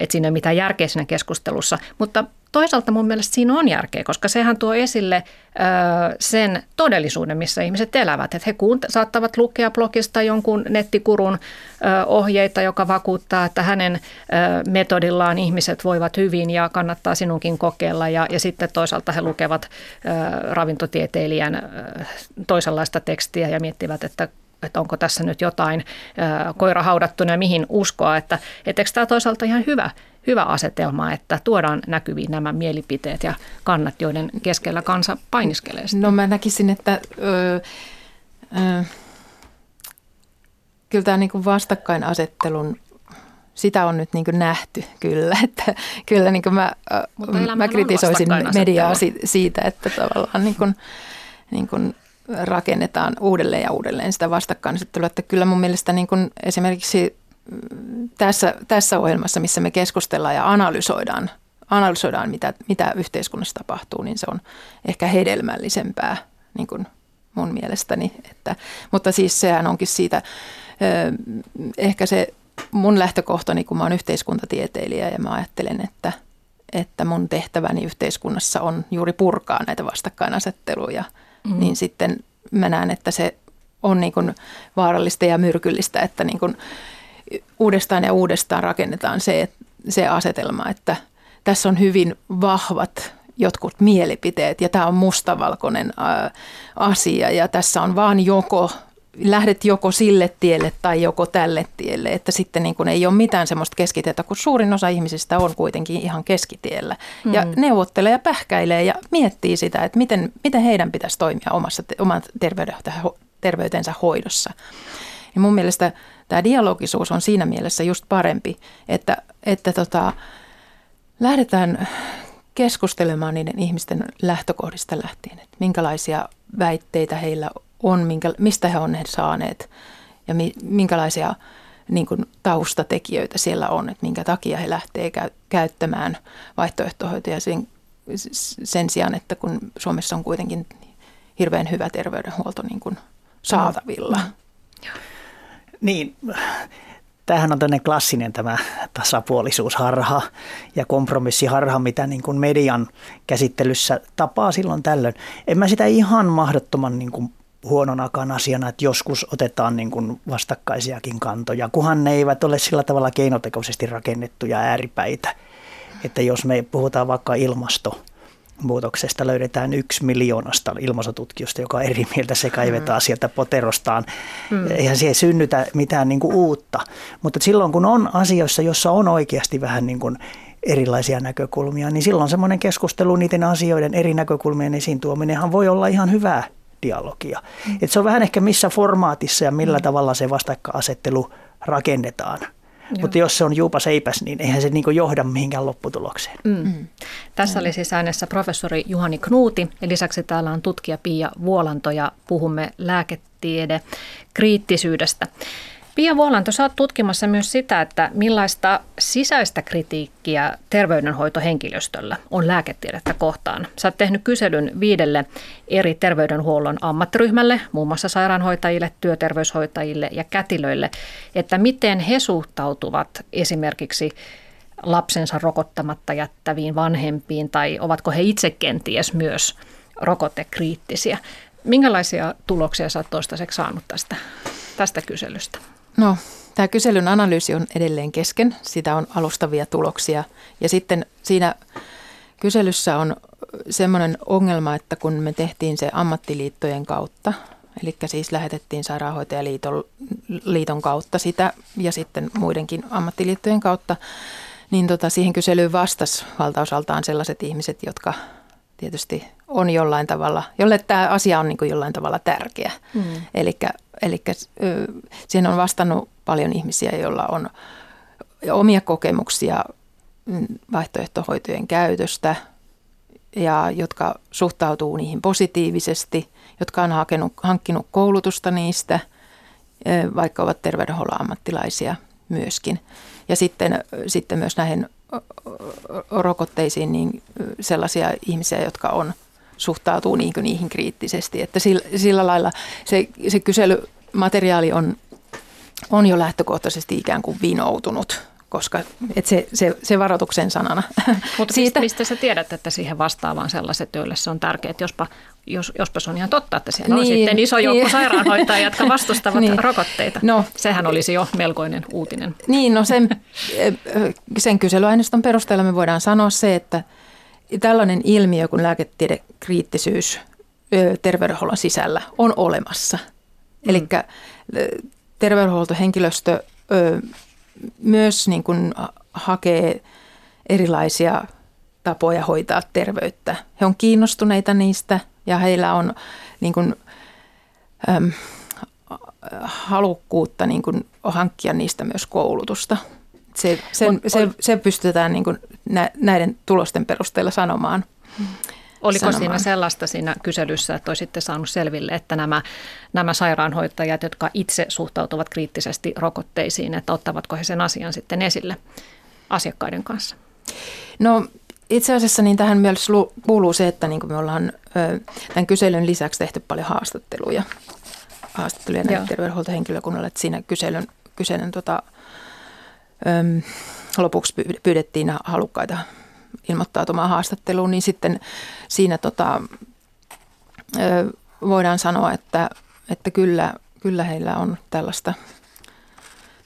että siinä ei ole mitään järkeä siinä keskustelussa. Mutta toisaalta mun mielestä siinä on järkeä, koska sehän tuo esille sen todellisuuden, missä ihmiset elävät. Että he kuunt- saattavat lukea blogista jonkun nettikurun ohjeita, joka vakuuttaa, että hänen metodillaan ihmiset voivat hyvin ja kannattaa sinunkin kokeilla. Ja, ja sitten toisaalta he lukevat ravintotieteilijän toisenlaista tekstiä ja miettivät, että että onko tässä nyt jotain koira haudattuna ja mihin uskoa, että etteikö tämä toisaalta ihan hyvä, hyvä asetelma, että tuodaan näkyviin nämä mielipiteet ja kannat, joiden keskellä kansa painiskelee sitä. No mä näkisin, että ö, ö, kyllä tämä niin vastakkainasettelun sitä on nyt niin nähty kyllä, että kyllä niin mä, mä kritisoisin mediaa siitä, että tavallaan niin kuin, niin kuin rakennetaan uudelleen ja uudelleen sitä vastakkainasettelua. Että kyllä mun mielestä niin kuin esimerkiksi tässä, tässä ohjelmassa, missä me keskustellaan ja analysoidaan, analysoidaan mitä, mitä yhteiskunnassa tapahtuu, niin se on ehkä hedelmällisempää niin kuin mun mielestäni. Että, mutta siis sehän onkin siitä, ehkä se mun lähtökohtani, kun mä oon yhteiskuntatieteilijä ja mä ajattelen, että, että mun tehtäväni yhteiskunnassa on juuri purkaa näitä vastakkainasetteluja – mm. niin sitten mä näen, että se on niin kuin vaarallista ja myrkyllistä, että niin kuin uudestaan ja uudestaan rakennetaan se, se asetelma, että tässä on hyvin vahvat jotkut mielipiteet ja tämä on mustavalkoinen asia ja tässä on vaan joko lähdet joko sille tielle tai joko tälle tielle, että sitten niin kuin ei ole mitään semmoista keskitietä, kun suurin osa ihmisistä on kuitenkin ihan keskitiellä mm. ja neuvottelee ja pähkäilee ja miettii sitä, että miten, miten heidän pitäisi toimia omassa, oman terveytensä hoidossa. Ja mun mielestä tämä dialogisuus on siinä mielessä just parempi, että, että tota, lähdetään keskustelemaan niiden ihmisten lähtökohdista lähtien, että minkälaisia väitteitä heillä on, minkä, mistä he on ne saaneet ja mi, minkälaisia niin kuin taustatekijöitä siellä on, että minkä takia he lähtee käy, käyttämään vaihtoehtohoitoja sen, sen sijaan, että kun Suomessa on kuitenkin hirveän hyvä terveydenhuolto niin kuin saatavilla. Mm. Niin, tämähän on tämmöinen klassinen tämä tasapuolisuusharha ja kompromissiharha, mitä niin kuin median käsittelyssä tapaa silloin tällöin. En mä sitä ihan mahdottoman niin kuin huononakaan asiana, että joskus otetaan niin kuin vastakkaisiakin kantoja, kunhan ne eivät ole sillä tavalla keinotekoisesti rakennettuja ääripäitä. Että jos me puhutaan vaikka ilmasto, muutoksesta löydetään yksi miljoonasta ilmastotutkijosta, joka on eri mieltä, se kaivetaan mm. sieltä poterostaan. Mm. Eihän siihen synnytä mitään niin kuin uutta. Mutta silloin kun on asioissa, jossa on oikeasti vähän niin kuin erilaisia näkökulmia, niin silloin semmoinen keskustelu niiden asioiden eri näkökulmien esiin tuominenhan voi olla ihan hyvää dialogia. Mm. Et se on vähän ehkä missä formaatissa ja millä mm. tavalla se vastakkainasettelu rakennetaan. Mutta jos se on juupa seipäs, niin eihän se niinku johda mihinkään lopputulokseen. Mm. Mm. Tässä oli siis äänessä professori Juhani Knuuti ja lisäksi täällä on tutkija Pia Vuolanto ja puhumme lääketiede kriittisyydestä. Pia Vuolanto, sä oot tutkimassa myös sitä, että millaista sisäistä kritiikkiä terveydenhoitohenkilöstöllä on lääketiedettä kohtaan. Sä oot tehnyt kyselyn viidelle eri terveydenhuollon ammattiryhmälle, muun muassa sairaanhoitajille, työterveyshoitajille ja kätilöille, että miten he suhtautuvat esimerkiksi lapsensa rokottamatta jättäviin vanhempiin tai ovatko he itse kenties myös rokotekriittisiä. Minkälaisia tuloksia sä oot toistaiseksi saanut tästä, tästä kyselystä? No, tämä kyselyn analyysi on edelleen kesken. Sitä on alustavia tuloksia. Ja sitten siinä kyselyssä on semmoinen ongelma, että kun me tehtiin se ammattiliittojen kautta, eli siis lähetettiin sairaanhoitajaliiton liiton kautta sitä ja sitten muidenkin ammattiliittojen kautta, niin tota, siihen kyselyyn vastasi valtaosaltaan sellaiset ihmiset, jotka tietysti on jollain tavalla, jolle tämä asia on niin kuin jollain tavalla tärkeä. Mm. Eli siihen on vastannut paljon ihmisiä, joilla on omia kokemuksia mm, vaihtoehtohoitojen käytöstä ja jotka suhtautuu niihin positiivisesti, jotka on hakenut, hankkinut koulutusta niistä, vaikka ovat terveydenhuollon ammattilaisia myöskin. Ja sitten, sitten myös näihin rokotteisiin niin sellaisia ihmisiä, jotka on suhtautuu niin kuin niihin kriittisesti. Että sillä, sillä lailla se, se kyselymateriaali on, on jo lähtökohtaisesti ikään kuin vinoutunut koska et se, se, se varoituksen sanana. Mutta siitä, mistä sä tiedät, että siihen vastaavaan sellaiset, joille se on tärkeää, että jospa, jos, jospa se on ihan totta, että siellä niin, on sitten iso joukko niin. sairaanhoitajia, jotka vastustavat niin. rokotteita. No, Sehän olisi jo melkoinen uutinen. Niin, no sen, sen kyselyaineiston perusteella me voidaan sanoa se, että tällainen ilmiö kuin lääketiedekriittisyys terveydenhuollon sisällä on olemassa. Mm. Eli terveydenhuoltohenkilöstö myös niin kuin hakee erilaisia tapoja hoitaa terveyttä. He on kiinnostuneita niistä ja heillä on niin kuin, äm, halukkuutta niin kuin hankkia niistä myös koulutusta. Se, sen, se, se pystytään niin kuin näiden tulosten perusteella sanomaan. Oliko sanomaan. siinä sellaista siinä kyselyssä, että olisitte saanut selville, että nämä, nämä sairaanhoitajat, jotka itse suhtautuvat kriittisesti rokotteisiin, että ottavatko he sen asian sitten esille asiakkaiden kanssa? No itse asiassa niin tähän myös kuuluu se, että niin me ollaan tämän kyselyn lisäksi tehty paljon haastatteluja, haastatteluja näille terveydenhuoltohenkilökunnalle, että siinä kyselyn, kyselyn tota, äm, lopuksi pyydettiin halukkaita ilmoittautumaan haastatteluun, niin sitten siinä tota, voidaan sanoa, että, että kyllä, kyllä heillä on tällaista,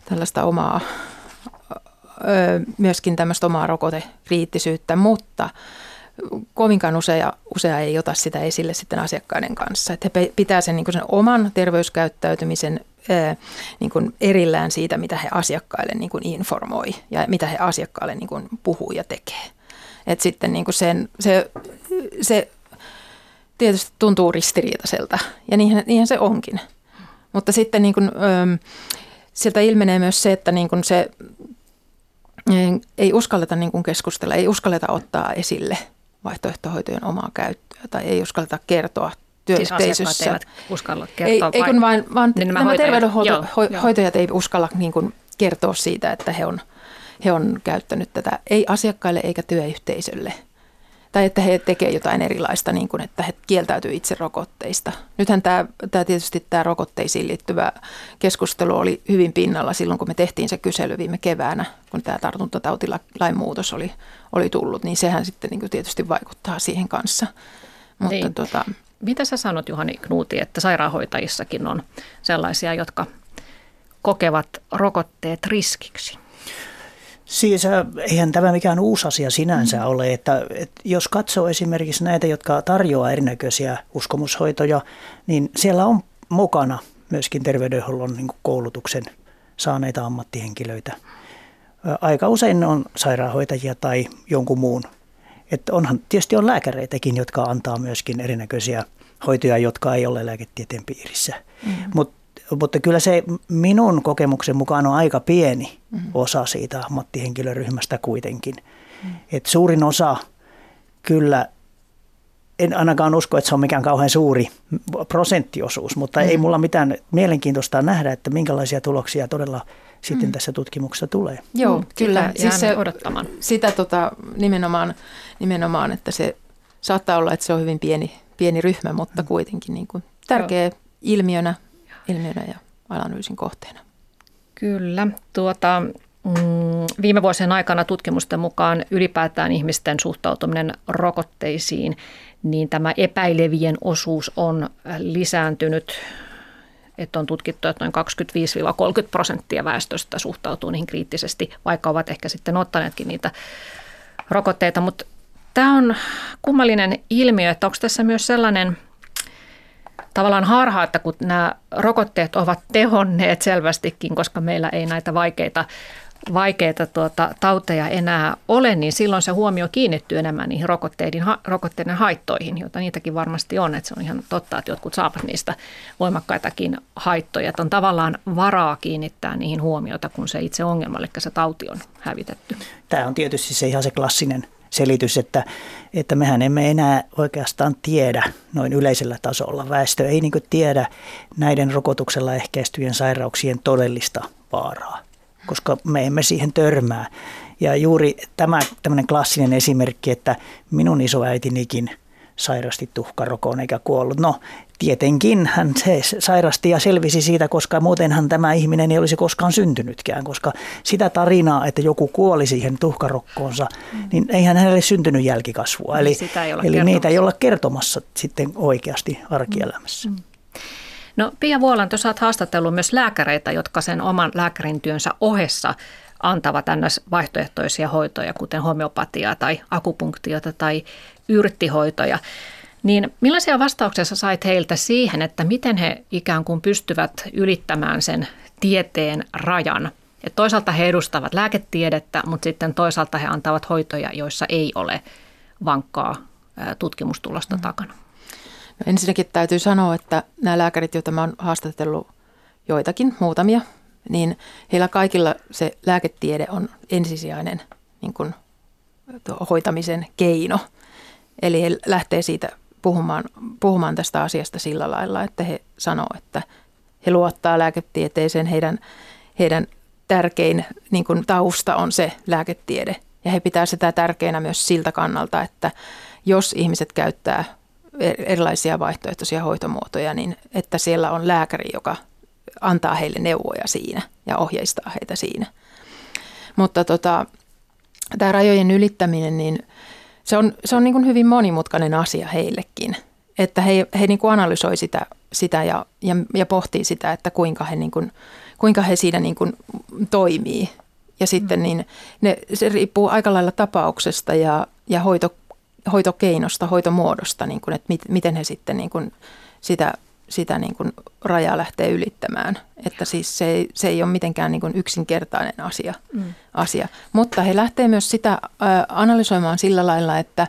tällaista omaa, myöskin tämmöistä omaa rokotekriittisyyttä, mutta kovinkaan usea, usea ei ota sitä esille sitten asiakkaiden kanssa. Että he pitää sen, niin sen oman terveyskäyttäytymisen niin kuin erillään siitä, mitä he asiakkaille niin kuin informoi ja mitä he asiakkaille niin kuin puhuu ja tekee. Että sitten niin kuin sen, se, se tietysti tuntuu ristiriitaiselta ja niinhän, niinhän se onkin. Mutta sitten niin kuin, sieltä ilmenee myös se, että niin kuin se ei uskalleta niin kuin keskustella, ei uskalleta ottaa esille vaihtoehtohoitojen omaa käyttöä tai ei uskalleta kertoa työyhteisössä. Siis eivät uskalla kertoa ei, ei kun vain, vaan niin nämä terveydenhoitajat ei uskalla niin kuin kertoa siitä, että he on – he on käyttänyt tätä ei asiakkaille eikä työyhteisölle. Tai että he tekevät jotain erilaista, niin kuin että he kieltäytyy itse rokotteista. Nythän tämä, tämä tietysti tämä rokotteisiin liittyvä keskustelu oli hyvin pinnalla silloin, kun me tehtiin se kysely viime keväänä, kun tämä tartuntatautilain muutos oli, oli tullut, niin sehän sitten niin kuin tietysti vaikuttaa siihen kanssa. Mutta niin. tota, Mitä sä sanot Juhani Knuuti, että sairaanhoitajissakin on sellaisia, jotka kokevat rokotteet riskiksi? Siis äh, eihän tämä mikään uusi asia sinänsä mm. ole, että, että jos katsoo esimerkiksi näitä, jotka tarjoaa erinäköisiä uskomushoitoja, niin siellä on mukana myöskin terveydenhuollon niin koulutuksen saaneita ammattihenkilöitä. Aika usein on sairaanhoitajia tai jonkun muun. Että onhan, tietysti on lääkäreitäkin, jotka antaa myöskin erinäköisiä hoitoja, jotka ei ole lääketieteen piirissä. Mm. Mutta mutta kyllä se minun kokemuksen mukaan on aika pieni mm-hmm. osa siitä ammattihenkilöryhmästä kuitenkin. Mm-hmm. Et suurin osa kyllä, en ainakaan usko, että se on mikään kauhean suuri prosenttiosuus, mutta mm-hmm. ei mulla mitään mielenkiintoista nähdä, että minkälaisia tuloksia todella sitten mm. tässä tutkimuksessa tulee. Joo, mm, kyllä. Siis se, odottamaan. Sitä tota, nimenomaan, nimenomaan, että se saattaa olla, että se on hyvin pieni, pieni ryhmä, mutta mm. kuitenkin niin kuin tärkeä Joo. ilmiönä ilmiönä ja analyysin kohteena. Kyllä. Tuota, mm, viime vuosien aikana tutkimusten mukaan ylipäätään ihmisten suhtautuminen rokotteisiin, niin tämä epäilevien osuus on lisääntynyt että on tutkittu, että noin 25-30 prosenttia väestöstä suhtautuu niihin kriittisesti, vaikka ovat ehkä sitten ottaneetkin niitä rokotteita. Mutta tämä on kummallinen ilmiö, että onko tässä myös sellainen tavallaan harha, että kun nämä rokotteet ovat tehonneet selvästikin, koska meillä ei näitä vaikeita vaikeita tuota, tauteja enää ole, niin silloin se huomio kiinnittyy enemmän niihin rokotteiden, ha, rokotteiden haittoihin, joita niitäkin varmasti on. Että se on ihan totta, että jotkut saavat niistä voimakkaitakin haittoja. Että on tavallaan varaa kiinnittää niihin huomiota, kun se itse ongelma, eli se tauti on hävitetty. Tämä on tietysti se ihan se klassinen selitys, että, että mehän emme enää oikeastaan tiedä noin yleisellä tasolla. Väestö ei niin tiedä näiden rokotuksella ehkäistyjen sairauksien todellista vaaraa koska me emme siihen törmää. Ja juuri tämä tämmöinen klassinen esimerkki, että minun isoäitinikin sairasti tuhkarokoon eikä kuollut. No tietenkin hän se sairasti ja selvisi siitä, koska muutenhan tämä ihminen ei olisi koskaan syntynytkään, koska sitä tarinaa, että joku kuoli siihen tuhkarokkoonsa, mm. niin eihän hänelle syntynyt jälkikasvua. Niin eli, ei eli niitä ei olla kertomassa sitten oikeasti arkielämässä. Mm. No Pia Vuolanto, sä oot haastatellut myös lääkäreitä, jotka sen oman lääkärin työnsä ohessa antavat ns. vaihtoehtoisia hoitoja, kuten homeopatiaa tai akupunktiota tai yrttihoitoja. Niin millaisia vastauksia sait heiltä siihen, että miten he ikään kuin pystyvät ylittämään sen tieteen rajan? Et toisaalta he edustavat lääketiedettä, mutta sitten toisaalta he antavat hoitoja, joissa ei ole vankkaa tutkimustulosta mm. takana. No ensinnäkin täytyy sanoa, että nämä lääkärit, joita mä oon haastatellut joitakin, muutamia, niin heillä kaikilla se lääketiede on ensisijainen niin kuin, hoitamisen keino. Eli he lähtee siitä puhumaan, puhumaan tästä asiasta sillä lailla, että he sanoo, että he luottaa lääketieteeseen, heidän, heidän tärkein niin kuin, tausta on se lääketiede. Ja he pitää sitä tärkeänä myös siltä kannalta, että jos ihmiset käyttää erilaisia vaihtoehtoisia hoitomuotoja, niin että siellä on lääkäri, joka antaa heille neuvoja siinä ja ohjeistaa heitä siinä. Mutta tota, tämä rajojen ylittäminen, niin se on, se on niin kuin hyvin monimutkainen asia heillekin. Että he, he niin kuin analysoi sitä, sitä ja, ja, ja pohtii sitä, että kuinka he, niin kuin, kuinka he siinä niin kuin toimii. Ja sitten mm. niin ne, se riippuu aika lailla tapauksesta ja, ja hoito, hoitokeinosta, hoitomuodosta, niin kuin, että mit, miten he sitten niin kuin sitä, sitä niin kuin rajaa lähtee ylittämään. Että siis se ei, se ei ole mitenkään niin kuin yksinkertainen asia, mm. asia. Mutta he lähtee myös sitä analysoimaan sillä lailla, että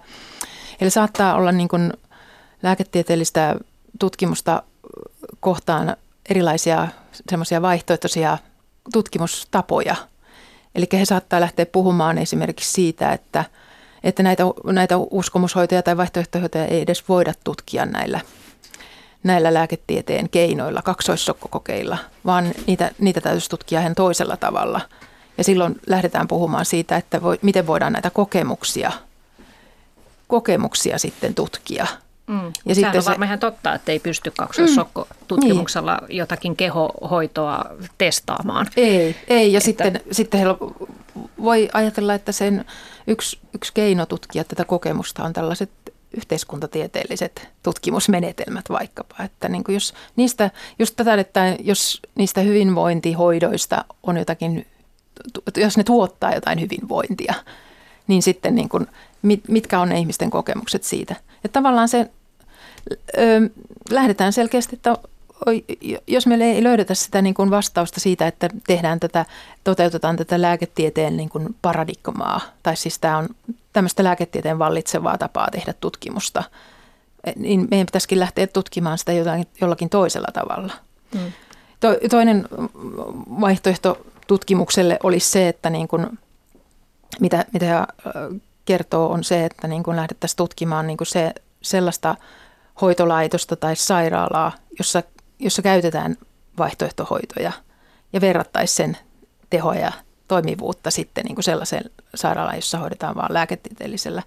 heillä saattaa olla niin kuin lääketieteellistä tutkimusta kohtaan erilaisia semmoisia vaihtoehtoisia tutkimustapoja. Eli he saattaa lähteä puhumaan esimerkiksi siitä, että – että näitä, näitä uskomushoitoja tai vaihtoehtohoitoja ei edes voida tutkia näillä, näillä lääketieteen keinoilla, kaksoissokkokokeilla, vaan niitä, niitä täytyisi tutkia ihan toisella tavalla. Ja silloin lähdetään puhumaan siitä, että voi, miten voidaan näitä kokemuksia, kokemuksia sitten tutkia. Mm. Ja sitten on se, varmaan ihan totta, että ei pysty kaksoissokkotutkimuksella mm, niin. jotakin kehohoitoa testaamaan. Ei, ei. ja että, sitten, sitten heillä voi ajatella, että sen yksi, yksi keino tutkia tätä kokemusta on tällaiset yhteiskuntatieteelliset tutkimusmenetelmät vaikkapa. Että niin kuin jos, niistä, just tätä, että jos niistä hyvinvointihoidoista on jotakin, jos ne tuottaa jotain hyvinvointia, niin sitten niin kuin, mitkä on ne ihmisten kokemukset siitä. Että tavallaan se, ö, lähdetään selkeästi, että jos meillä ei löydetä sitä niin kuin vastausta siitä, että tehdään tätä, toteutetaan tätä lääketieteen niin kuin paradigmaa, tai siis tämä on tämmöistä lääketieteen vallitsevaa tapaa tehdä tutkimusta, niin meidän pitäisikin lähteä tutkimaan sitä jotain, jollakin toisella tavalla. Hmm. To, toinen vaihtoehto tutkimukselle olisi se, että niin kuin, mitä, mitä kertoo, on se, että niin kuin lähdettäisiin tutkimaan niin kuin se, sellaista hoitolaitosta tai sairaalaa, jossa jossa käytetään vaihtoehtohoitoja ja verrattaisiin sen tehoa ja toimivuutta sitten niin kuin sellaiseen sairaalaan, jossa hoidetaan vain lääketieteellisellä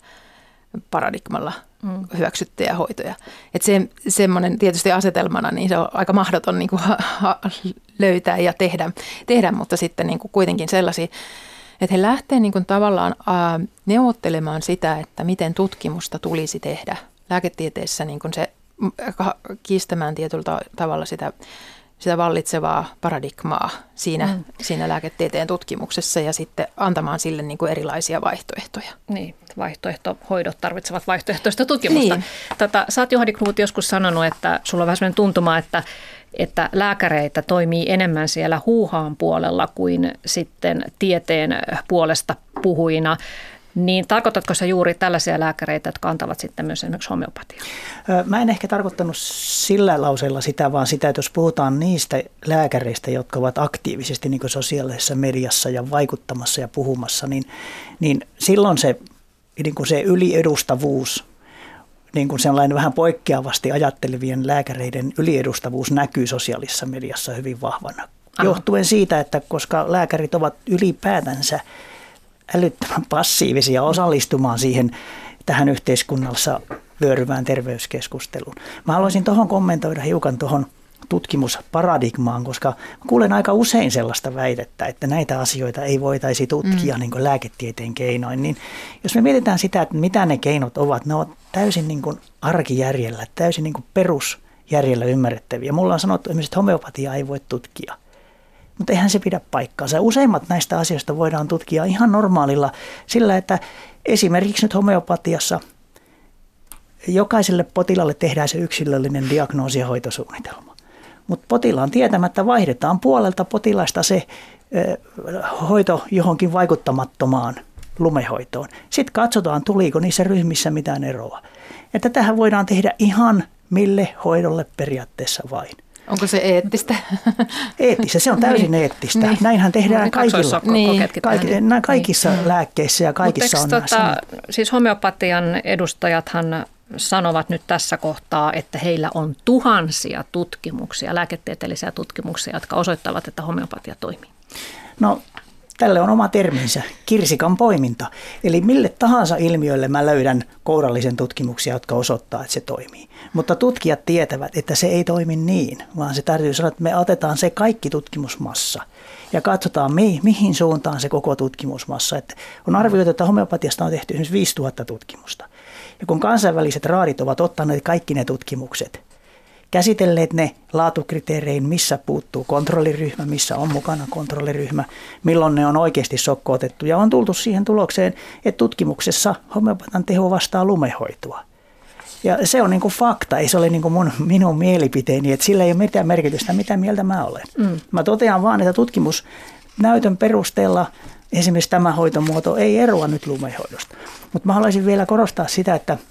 paradigmalla mm. hyväksyttyjä hoitoja. Että se, semmoinen tietysti asetelmana, niin se on aika mahdoton niin kuin löytää ja tehdä, tehdä mutta sitten niin kuin kuitenkin sellaisia, että he lähtevät niin kuin tavallaan ää, neuvottelemaan sitä, että miten tutkimusta tulisi tehdä. Lääketieteessä niin kuin se kiistämään tietyllä tavalla sitä, sitä vallitsevaa paradigmaa siinä, mm. siinä lääketieteen tutkimuksessa ja sitten antamaan sille niin kuin erilaisia vaihtoehtoja. Niin, vaihtoehtohoidot tarvitsevat vaihtoehtoista tutkimusta. Niin. Tätä, sä oot Johani Knuut joskus sanonut, että sulla on vähän sellainen tuntuma, että että lääkäreitä toimii enemmän siellä huuhaan puolella kuin sitten tieteen puolesta puhuina. Niin tarkoitatko se juuri tällaisia lääkäreitä, jotka antavat sitten myös esimerkiksi homeopatiaa? Mä en ehkä tarkoittanut sillä lauseella sitä, vaan sitä, että jos puhutaan niistä lääkäreistä, jotka ovat aktiivisesti niin sosiaalisessa mediassa ja vaikuttamassa ja puhumassa, niin, niin silloin se, niin kuin se yliedustavuus niin kuin sellainen vähän poikkeavasti ajattelevien lääkäreiden yliedustavuus näkyy sosiaalisessa mediassa hyvin vahvana. Aha. Johtuen siitä, että koska lääkärit ovat ylipäätänsä älyttömän passiivisia osallistumaan siihen tähän yhteiskunnassa vyöryvään terveyskeskusteluun. Mä haluaisin tuohon kommentoida hiukan tuohon tutkimusparadigmaan, koska kuulen aika usein sellaista väitettä, että näitä asioita ei voitaisi tutkia mm. niin kuin lääketieteen keinoin. Niin jos me mietitään sitä, että mitä ne keinot ovat, ne ovat täysin niin kuin arkijärjellä, täysin niin kuin perusjärjellä ymmärrettäviä. Mulla on sanottu, että homeopatiaa ei voi tutkia. Mutta eihän se pidä paikkaansa. Useimmat näistä asioista voidaan tutkia ihan normaalilla sillä, että esimerkiksi nyt homeopatiassa jokaiselle potilaalle tehdään se yksilöllinen diagnoosi ja hoitosuunnitelma. Mutta potilaan tietämättä vaihdetaan puolelta potilaista se hoito johonkin vaikuttamattomaan lumehoitoon. Sitten katsotaan, tuliko niissä ryhmissä mitään eroa. Että tähän voidaan tehdä ihan mille hoidolle periaatteessa vain. Onko se eettistä? Eettistä, se on täysin niin. eettistä. Niin. Näinhän tehdään niin, kaikilla, niin. Kaik, kaikissa niin. lääkkeissä ja kaikissa on tota, Siis homeopatian edustajathan sanovat nyt tässä kohtaa, että heillä on tuhansia tutkimuksia, lääketieteellisiä tutkimuksia, jotka osoittavat, että homeopatia toimii. No Tälle on oma terminsä, kirsikan poiminta. Eli mille tahansa ilmiölle mä löydän kourallisen tutkimuksia, jotka osoittaa, että se toimii. Mutta tutkijat tietävät, että se ei toimi niin, vaan se täytyy sanoa, että me otetaan se kaikki tutkimusmassa ja katsotaan, mi- mihin suuntaan se koko tutkimusmassa. Että on arvioitu, että homeopatiasta on tehty esimerkiksi 5000 tutkimusta. Ja kun kansainväliset raadit ovat ottaneet kaikki ne tutkimukset – käsitelleet ne laatukriteerein, missä puuttuu kontrolliryhmä, missä on mukana kontrolliryhmä, milloin ne on oikeasti sokkootettu. Ja on tultu siihen tulokseen, että tutkimuksessa homeopatan teho vastaa lumehoitoa. Ja se on niin kuin fakta, ei se ole niin kuin mun, minun mielipiteeni, että sillä ei ole mitään merkitystä, mitä mieltä mä olen. Mm. Mä totean vaan, että tutkimusnäytön perusteella esimerkiksi tämä hoitomuoto ei eroa nyt lumehoidosta. Mutta mä haluaisin vielä korostaa sitä, että –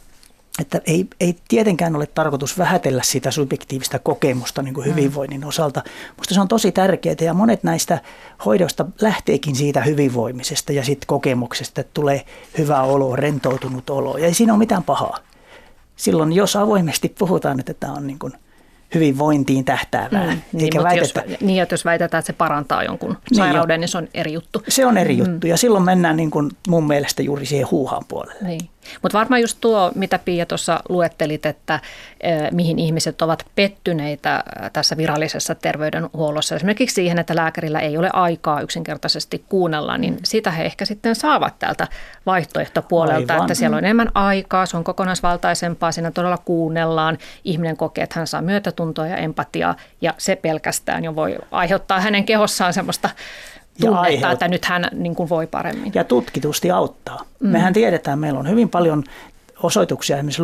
että ei, ei tietenkään ole tarkoitus vähätellä sitä subjektiivista kokemusta niin kuin mm. hyvinvoinnin osalta. Minusta se on tosi tärkeää ja monet näistä hoidoista lähteekin siitä hyvinvoimisesta ja sitten kokemuksesta, että tulee hyvä olo, rentoutunut olo ja ei siinä ole mitään pahaa. Silloin jos avoimesti puhutaan, että tämä on niin kuin – hyvinvointiin tähtäävää. Mm, niin, eikä väitetä, jos, niin, että jos väitetään, että se parantaa jonkun niin sairauden, jo. niin se on eri juttu. Se on eri mm. juttu ja silloin mennään niin kuin mun mielestä juuri siihen huuhaan puolelle. Niin. Mutta varmaan just tuo, mitä Pia tuossa luettelit, että mihin ihmiset ovat pettyneitä tässä virallisessa terveydenhuollossa. Esimerkiksi siihen, että lääkärillä ei ole aikaa yksinkertaisesti kuunnella, niin mm. sitä he ehkä sitten saavat täältä vaihtoehtopuolelta, Aivan. että siellä on enemmän aikaa, se on kokonaisvaltaisempaa, siinä todella kuunnellaan, ihminen kokee, että hän saa myötätuntoa ja empatiaa ja se pelkästään jo voi aiheuttaa hänen kehossaan semmoista tunnetta, että nyt hän niin kuin voi paremmin. Ja tutkitusti auttaa. Mm. Mehän tiedetään, meillä on hyvin paljon osoituksia esimerkiksi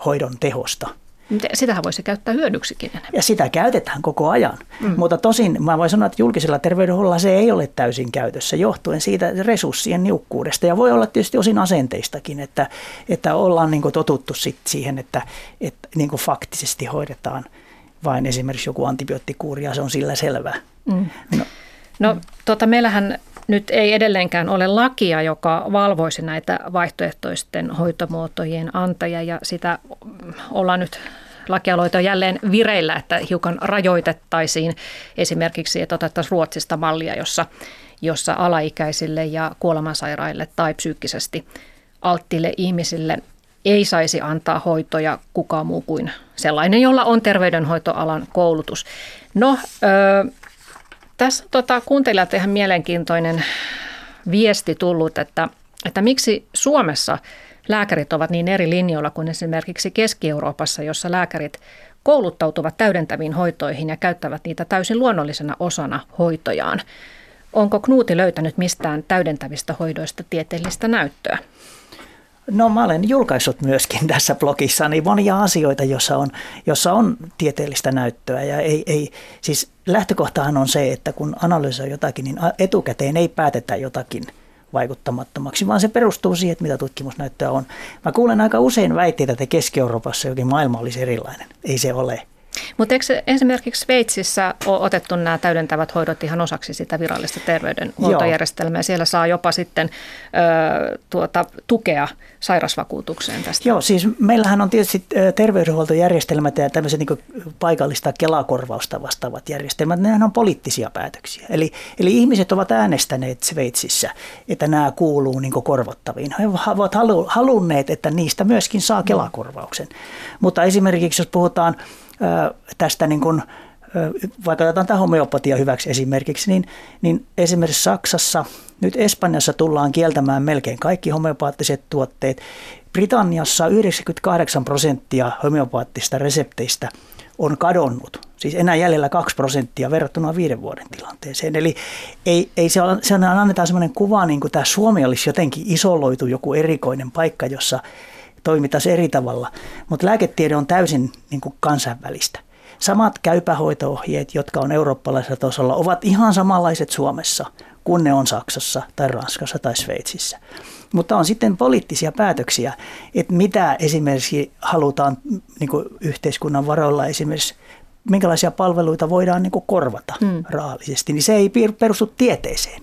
lumehoidon tehosta. Sitähän voisi käyttää hyödyksikin enemmän. Ja sitä käytetään koko ajan. Mm. Mutta tosin mä voin sanoa, että julkisella terveydenhuollolla se ei ole täysin käytössä johtuen siitä resurssien niukkuudesta. Ja voi olla tietysti osin asenteistakin, että, että ollaan niin totuttu sit siihen, että, että niin faktisesti hoidetaan vain esimerkiksi joku antibioottikuuri ja se on sillä selvää. Mm. No, No tota, meillähän nyt ei edelleenkään ole lakia, joka valvoisi näitä vaihtoehtoisten hoitomuotojen antajia ja sitä ollaan nyt lakialoite on jälleen vireillä, että hiukan rajoitettaisiin esimerkiksi, että otettaisiin Ruotsista mallia, jossa, jossa alaikäisille ja kuolemansairaille tai psyykkisesti alttiille ihmisille ei saisi antaa hoitoja kukaan muu kuin sellainen, jolla on terveydenhoitoalan koulutus. No, tässä tota, kuuntelijat ihan mielenkiintoinen viesti tullut, että, että miksi Suomessa lääkärit ovat niin eri linjoilla kuin esimerkiksi Keski-Euroopassa, jossa lääkärit kouluttautuvat täydentäviin hoitoihin ja käyttävät niitä täysin luonnollisena osana hoitojaan. Onko Knuuti löytänyt mistään täydentävistä hoidoista tieteellistä näyttöä? No mä olen julkaissut myöskin tässä blogissa niin monia asioita, jossa on, jossa on tieteellistä näyttöä. Ja ei, ei, siis lähtökohtahan on se, että kun analysoi jotakin, niin etukäteen ei päätetä jotakin vaikuttamattomaksi, vaan se perustuu siihen, että mitä tutkimusnäyttöä on. Mä kuulen aika usein väitteitä, että Keski-Euroopassa jokin maailma olisi erilainen. Ei se ole. Mutta eikö esimerkiksi Sveitsissä ole otettu nämä täydentävät hoidot ihan osaksi sitä virallista terveydenhuoltojärjestelmää? Joo. Siellä saa jopa sitten ö, tuota, tukea sairasvakuutukseen tästä. Joo, siis meillähän on tietysti terveydenhuoltojärjestelmät ja tämmöiset niin paikallista kelakorvausta vastaavat järjestelmät, nehän on poliittisia päätöksiä. Eli, eli ihmiset ovat äänestäneet Sveitsissä, että nämä kuuluu niin korvattaviin. He ovat halunneet, että niistä myöskin saa kelakorvauksen. Mutta esimerkiksi jos puhutaan tästä niin kuin, vaikka otetaan tämä homeopatia hyväksi esimerkiksi, niin, niin esimerkiksi Saksassa, nyt Espanjassa tullaan kieltämään melkein kaikki homeopaattiset tuotteet. Britanniassa 98 prosenttia homeopaattista resepteistä on kadonnut. Siis enää jäljellä 2 prosenttia verrattuna viiden vuoden tilanteeseen. Eli ei, ei se, se annetaan sellainen kuva, niin kuin tämä Suomi olisi jotenkin isoloitu joku erikoinen paikka, jossa toimitaisiin eri tavalla. Mutta lääketiede on täysin niin kuin kansainvälistä. Samat käypähoito-ohjeet, jotka on eurooppalaisella tasolla, ovat ihan samanlaiset Suomessa kuin ne on Saksassa tai Ranskassa tai Sveitsissä. Mutta on sitten poliittisia päätöksiä, että mitä esimerkiksi halutaan niin kuin yhteiskunnan varoilla esimerkiksi minkälaisia palveluita voidaan niin korvata hmm. rahallisesti, niin se ei perustu tieteeseen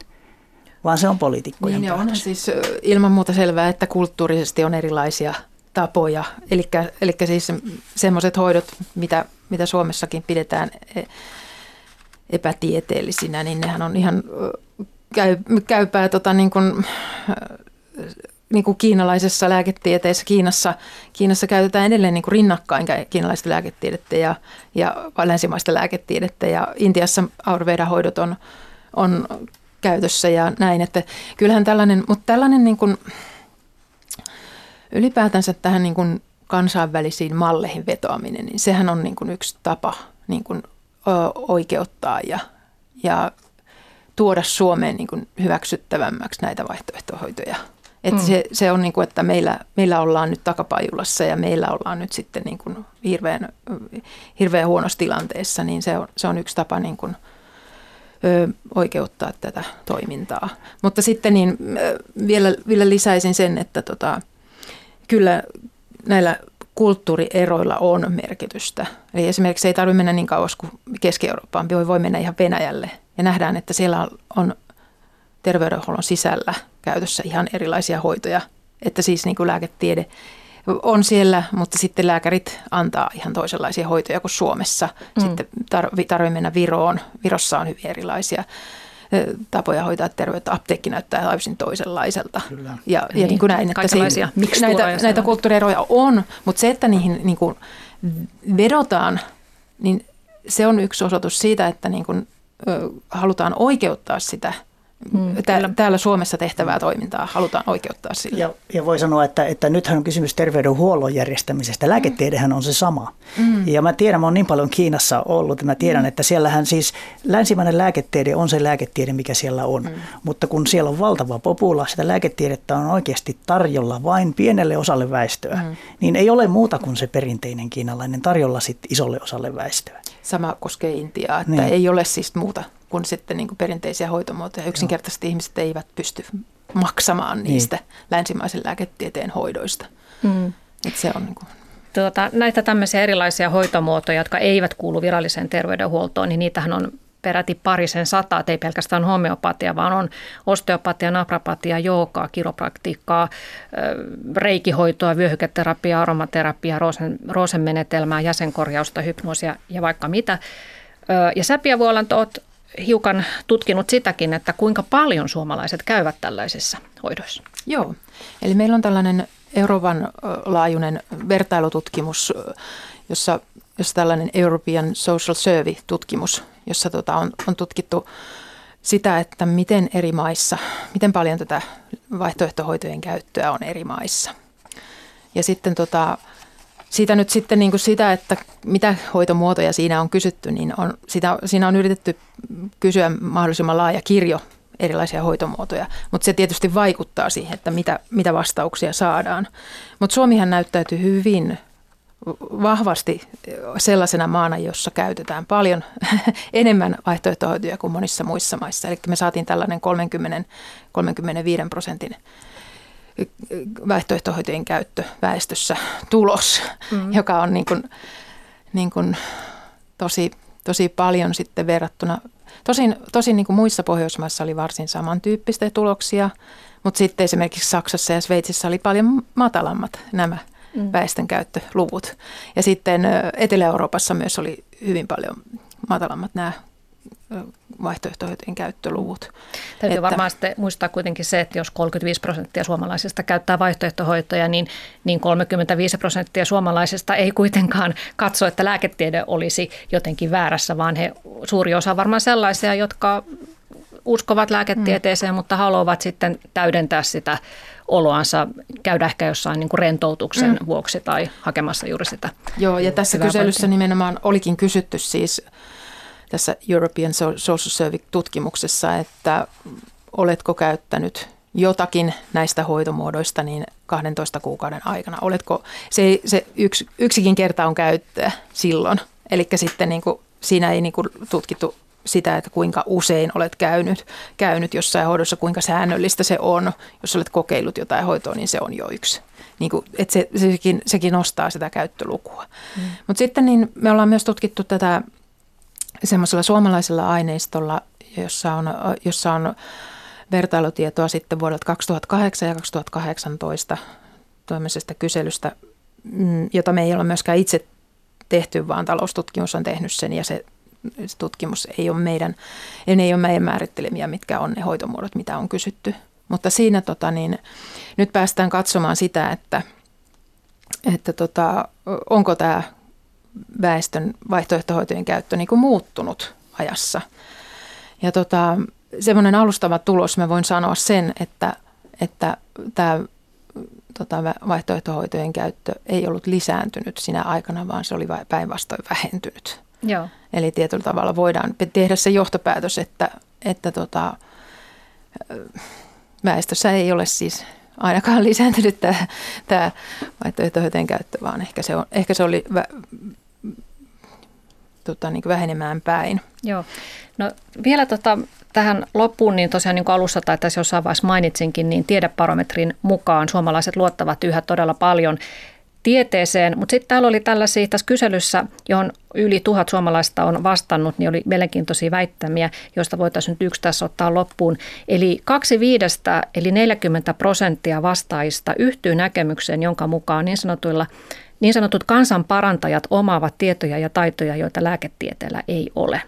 vaan se on poliitikkojen niin, on siis ilman muuta selvää, että kulttuurisesti on erilaisia tapoja. Eli siis semmoiset hoidot, mitä, mitä Suomessakin pidetään e, epätieteellisinä, niin nehän on ihan käy, käypää tota, niin kuin, niin kuin kiinalaisessa lääketieteessä. Kiinassa, Kiinassa käytetään edelleen niin kuin rinnakkain kiinalaista lääketiedettä ja, ja länsimaista lääketiedettä. Ja Intiassa Ayurveda-hoidot on, on käytössä ja näin. Että kyllähän tällainen, mutta tällainen niin kuin, ylipäätänsä tähän niin kuin kansainvälisiin malleihin vetoaminen, niin sehän on niin kuin yksi tapa niin kuin oikeuttaa ja, ja tuoda Suomeen niin kuin hyväksyttävämmäksi näitä vaihtoehtohoitoja. Että mm. se, se on niin kuin, että meillä, meillä ollaan nyt takapajulassa ja meillä ollaan nyt sitten niin kuin hirveän, hirveän huonossa tilanteessa, niin se on, se on yksi tapa niin kuin – ö, oikeuttaa tätä toimintaa. Mutta sitten niin, vielä, vielä lisäisin sen, että tota, kyllä näillä kulttuurieroilla on merkitystä. Eli esimerkiksi ei tarvitse mennä niin kauas kuin Keski-Eurooppaan, voi, voi mennä ihan Venäjälle. Ja nähdään, että siellä on terveydenhuollon sisällä käytössä ihan erilaisia hoitoja. Että siis niin kuin lääketiede on siellä, mutta sitten lääkärit antaa ihan toisenlaisia hoitoja kuin Suomessa. Mm. Sitten tarvitsee mennä Viroon. Virossa on hyvin erilaisia tapoja hoitaa terveyttä. Apteekki näyttää täysin toisenlaiselta. Kyllä. Ja, ja niin, niin kuin näin, että se, näitä, näitä kulttuurieroja on, mutta se, että niihin niin kuin vedotaan, niin se on yksi osoitus siitä, että niin kuin, ö, halutaan oikeuttaa sitä – Mm, täällä, täällä Suomessa tehtävää toimintaa halutaan oikeuttaa sille. Ja, ja voi sanoa, että, että nythän on kysymys terveydenhuollon järjestämisestä. Lääketiedehän on se sama. Mm. Ja mä tiedän, mä oon niin paljon Kiinassa ollut, että mä tiedän, mm. että siellähän siis länsimainen lääketiede on se lääketiede, mikä siellä on. Mm. Mutta kun siellä on valtava popula, sitä lääketiedettä on oikeasti tarjolla vain pienelle osalle väestöä, mm. niin ei ole muuta kuin se perinteinen kiinalainen tarjolla sit isolle osalle väestöä. Sama koskee Intiaa, että niin. ei ole siis muuta kuin sitten niin kuin perinteisiä hoitomuotoja. Yksinkertaisesti Joo. ihmiset eivät pysty maksamaan niin. niistä niin. länsimaisen lääketieteen hoidoista. Mm. Et se on niin kuin Tuota, näitä tämmöisiä erilaisia hoitomuotoja, jotka eivät kuulu viralliseen terveydenhuoltoon, niin niitähän on peräti parisen sataa, ei pelkästään homeopatia, vaan on osteopatia, naprapatia, joogaa, kiropraktiikkaa, reikihoitoa, vyöhyketerapiaa, aromaterapiaa, roosen, roosen menetelmää, jäsenkorjausta, hypnoosia ja vaikka mitä. Ja Säpiä Vuolant, olet hiukan tutkinut sitäkin, että kuinka paljon suomalaiset käyvät tällaisissa hoidoissa. Joo, eli meillä on tällainen Euroopan laajuinen vertailututkimus, jossa, jossa tällainen European Social Survey-tutkimus, jossa tota on, on tutkittu sitä, että miten eri maissa, miten paljon tätä vaihtoehtohoitojen käyttöä on eri maissa. Ja sitten tota, siitä nyt sitten niin kuin sitä, että mitä hoitomuotoja siinä on kysytty, niin on, sitä, siinä on yritetty kysyä mahdollisimman laaja kirjo erilaisia hoitomuotoja, mutta se tietysti vaikuttaa siihen, että mitä, mitä vastauksia saadaan. Mutta Suomihan näyttäytyy hyvin vahvasti sellaisena maana, jossa käytetään paljon enemmän vaihtoehtohoitoja kuin monissa muissa maissa. Eli me saatiin tällainen 30-35 prosentin vaihtoehtohoitojen käyttö väestössä tulos, mm. joka on niin kuin, niin kuin tosi, tosi paljon sitten verrattuna. Tosin, tosin niin kuin muissa Pohjoismaissa oli varsin samantyyppistä tuloksia, mutta sitten esimerkiksi Saksassa ja Sveitsissä oli paljon matalammat nämä – mm. väestönkäyttöluvut. Ja sitten Etelä-Euroopassa myös oli hyvin paljon matalammat nämä vaihtoehtohoitojen käyttöluvut. Täytyy että, varmaan sitten muistaa kuitenkin se, että jos 35 prosenttia suomalaisista käyttää vaihtoehtohoitoja, niin, niin 35 prosenttia suomalaisista ei kuitenkaan katso, että lääketiede olisi jotenkin väärässä, vaan he, suuri osa on varmaan sellaisia, jotka uskovat lääketieteeseen, mm. mutta haluavat sitten täydentää sitä oloansa, käydä ehkä jossain niin kuin rentoutuksen mm. vuoksi tai hakemassa juuri sitä. Joo, ja tässä kyselyssä paikkaa. nimenomaan olikin kysytty siis tässä European Social Survey-tutkimuksessa, että oletko käyttänyt jotakin näistä hoitomuodoista niin 12 kuukauden aikana. Oletko, se, se yksi, yksikin kerta on käyttöä silloin, eli sitten niin kuin, siinä ei niin kuin tutkittu sitä, että kuinka usein olet käynyt, käynyt jossain hoidossa, kuinka säännöllistä se on. Jos olet kokeillut jotain hoitoa, niin se on jo yksi. Niin kuin, että se, sekin, sekin nostaa sitä käyttölukua. Mm. Mutta sitten niin me ollaan myös tutkittu tätä semmoisella suomalaisella aineistolla, jossa on, jossa on vertailutietoa sitten vuodelta 2008 ja 2018 toimesesta kyselystä, mm, jota me ei ole myöskään itse tehty, vaan taloustutkimus on tehnyt sen ja se tutkimus ei ole meidän, ei ole meidän määrittelemiä, mitkä on ne hoitomuodot, mitä on kysytty. Mutta siinä tota, niin, nyt päästään katsomaan sitä, että, että tota, onko tämä väestön vaihtoehtohoitojen käyttö niin kuin muuttunut ajassa. Ja tota, semmoinen alustava tulos, mä voin sanoa sen, että, että tämä tota, vaihtoehtohoitojen käyttö ei ollut lisääntynyt sinä aikana, vaan se oli päinvastoin vähentynyt. Joo. Eli tietyllä tavalla voidaan tehdä se johtopäätös, että, että tota, väestössä ei ole siis ainakaan lisääntynyt tämä, tämä vaihtoehtohoitojen käyttö, vaan ehkä se, on, ehkä se oli vä, tota, niin vähenemään päin. Joo. No vielä tota, tähän loppuun, niin tosiaan niin kuin alussa tai tässä jossain vaiheessa mainitsinkin, niin tiedeparometrin mukaan suomalaiset luottavat yhä todella paljon tieteeseen, mutta sitten täällä oli tällaisia tässä kyselyssä, johon yli tuhat suomalaista on vastannut, niin oli mielenkiintoisia väittämiä, joista voitaisiin nyt yksi tässä ottaa loppuun. Eli kaksi viidestä, eli 40 prosenttia vastaajista yhtyy näkemykseen, jonka mukaan niin sanotuilla niin sanotut kansanparantajat omaavat tietoja ja taitoja, joita lääketieteellä ei ole.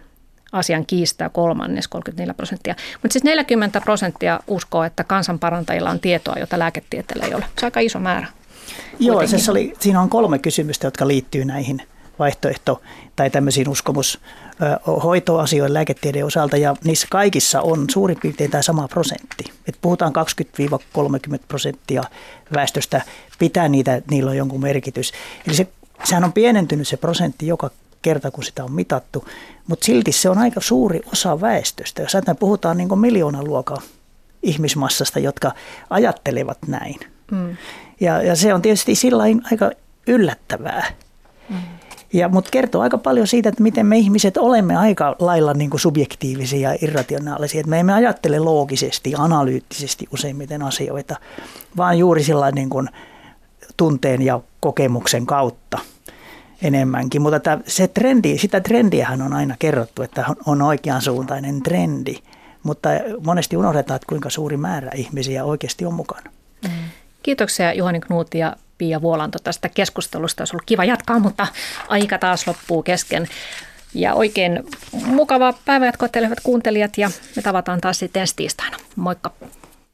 Asian kiistää kolmannes, 34 prosenttia. Mutta siis 40 prosenttia uskoo, että kansanparantajilla on tietoa, jota lääketieteellä ei ole. Se on aika iso määrä. Joo, se oli, siinä on kolme kysymystä, jotka liittyy näihin vaihtoehto- tai tämmöisiin uskomus hoitoasioiden lääketieteen osalta ja niissä kaikissa on suurin piirtein tämä sama prosentti. Et puhutaan 20-30 prosenttia väestöstä pitää niitä, niillä on jonkun merkitys. Eli se, sehän on pienentynyt se prosentti joka kerta, kun sitä on mitattu, mutta silti se on aika suuri osa väestöstä. Jos ajatellaan, puhutaan niin miljoonan luokan ihmismassasta, jotka ajattelevat näin. Mm. Ja, ja se on tietysti sillä aika yllättävää. Mm. Ja, mutta kertoo aika paljon siitä, että miten me ihmiset olemme aika lailla niin kuin subjektiivisia ja irrationaalisia. Että me emme ajattele loogisesti analyyttisesti useimmiten asioita, vaan juuri sillä niin kuin tunteen ja kokemuksen kautta enemmänkin. Mutta tämä, se trendi, sitä trendiähän on aina kerrottu, että on oikeansuuntainen trendi. Mutta monesti unohdetaan, että kuinka suuri määrä ihmisiä oikeasti on mukana. Mm. Kiitoksia Juhani Knuuti ja Pia Vuolanto tästä keskustelusta. Olisi ollut kiva jatkaa, mutta aika taas loppuu kesken. Ja oikein mukavaa päivänjatkoa teille hyvät kuuntelijat ja me tavataan taas sitten ensi tiistaina. Moikka!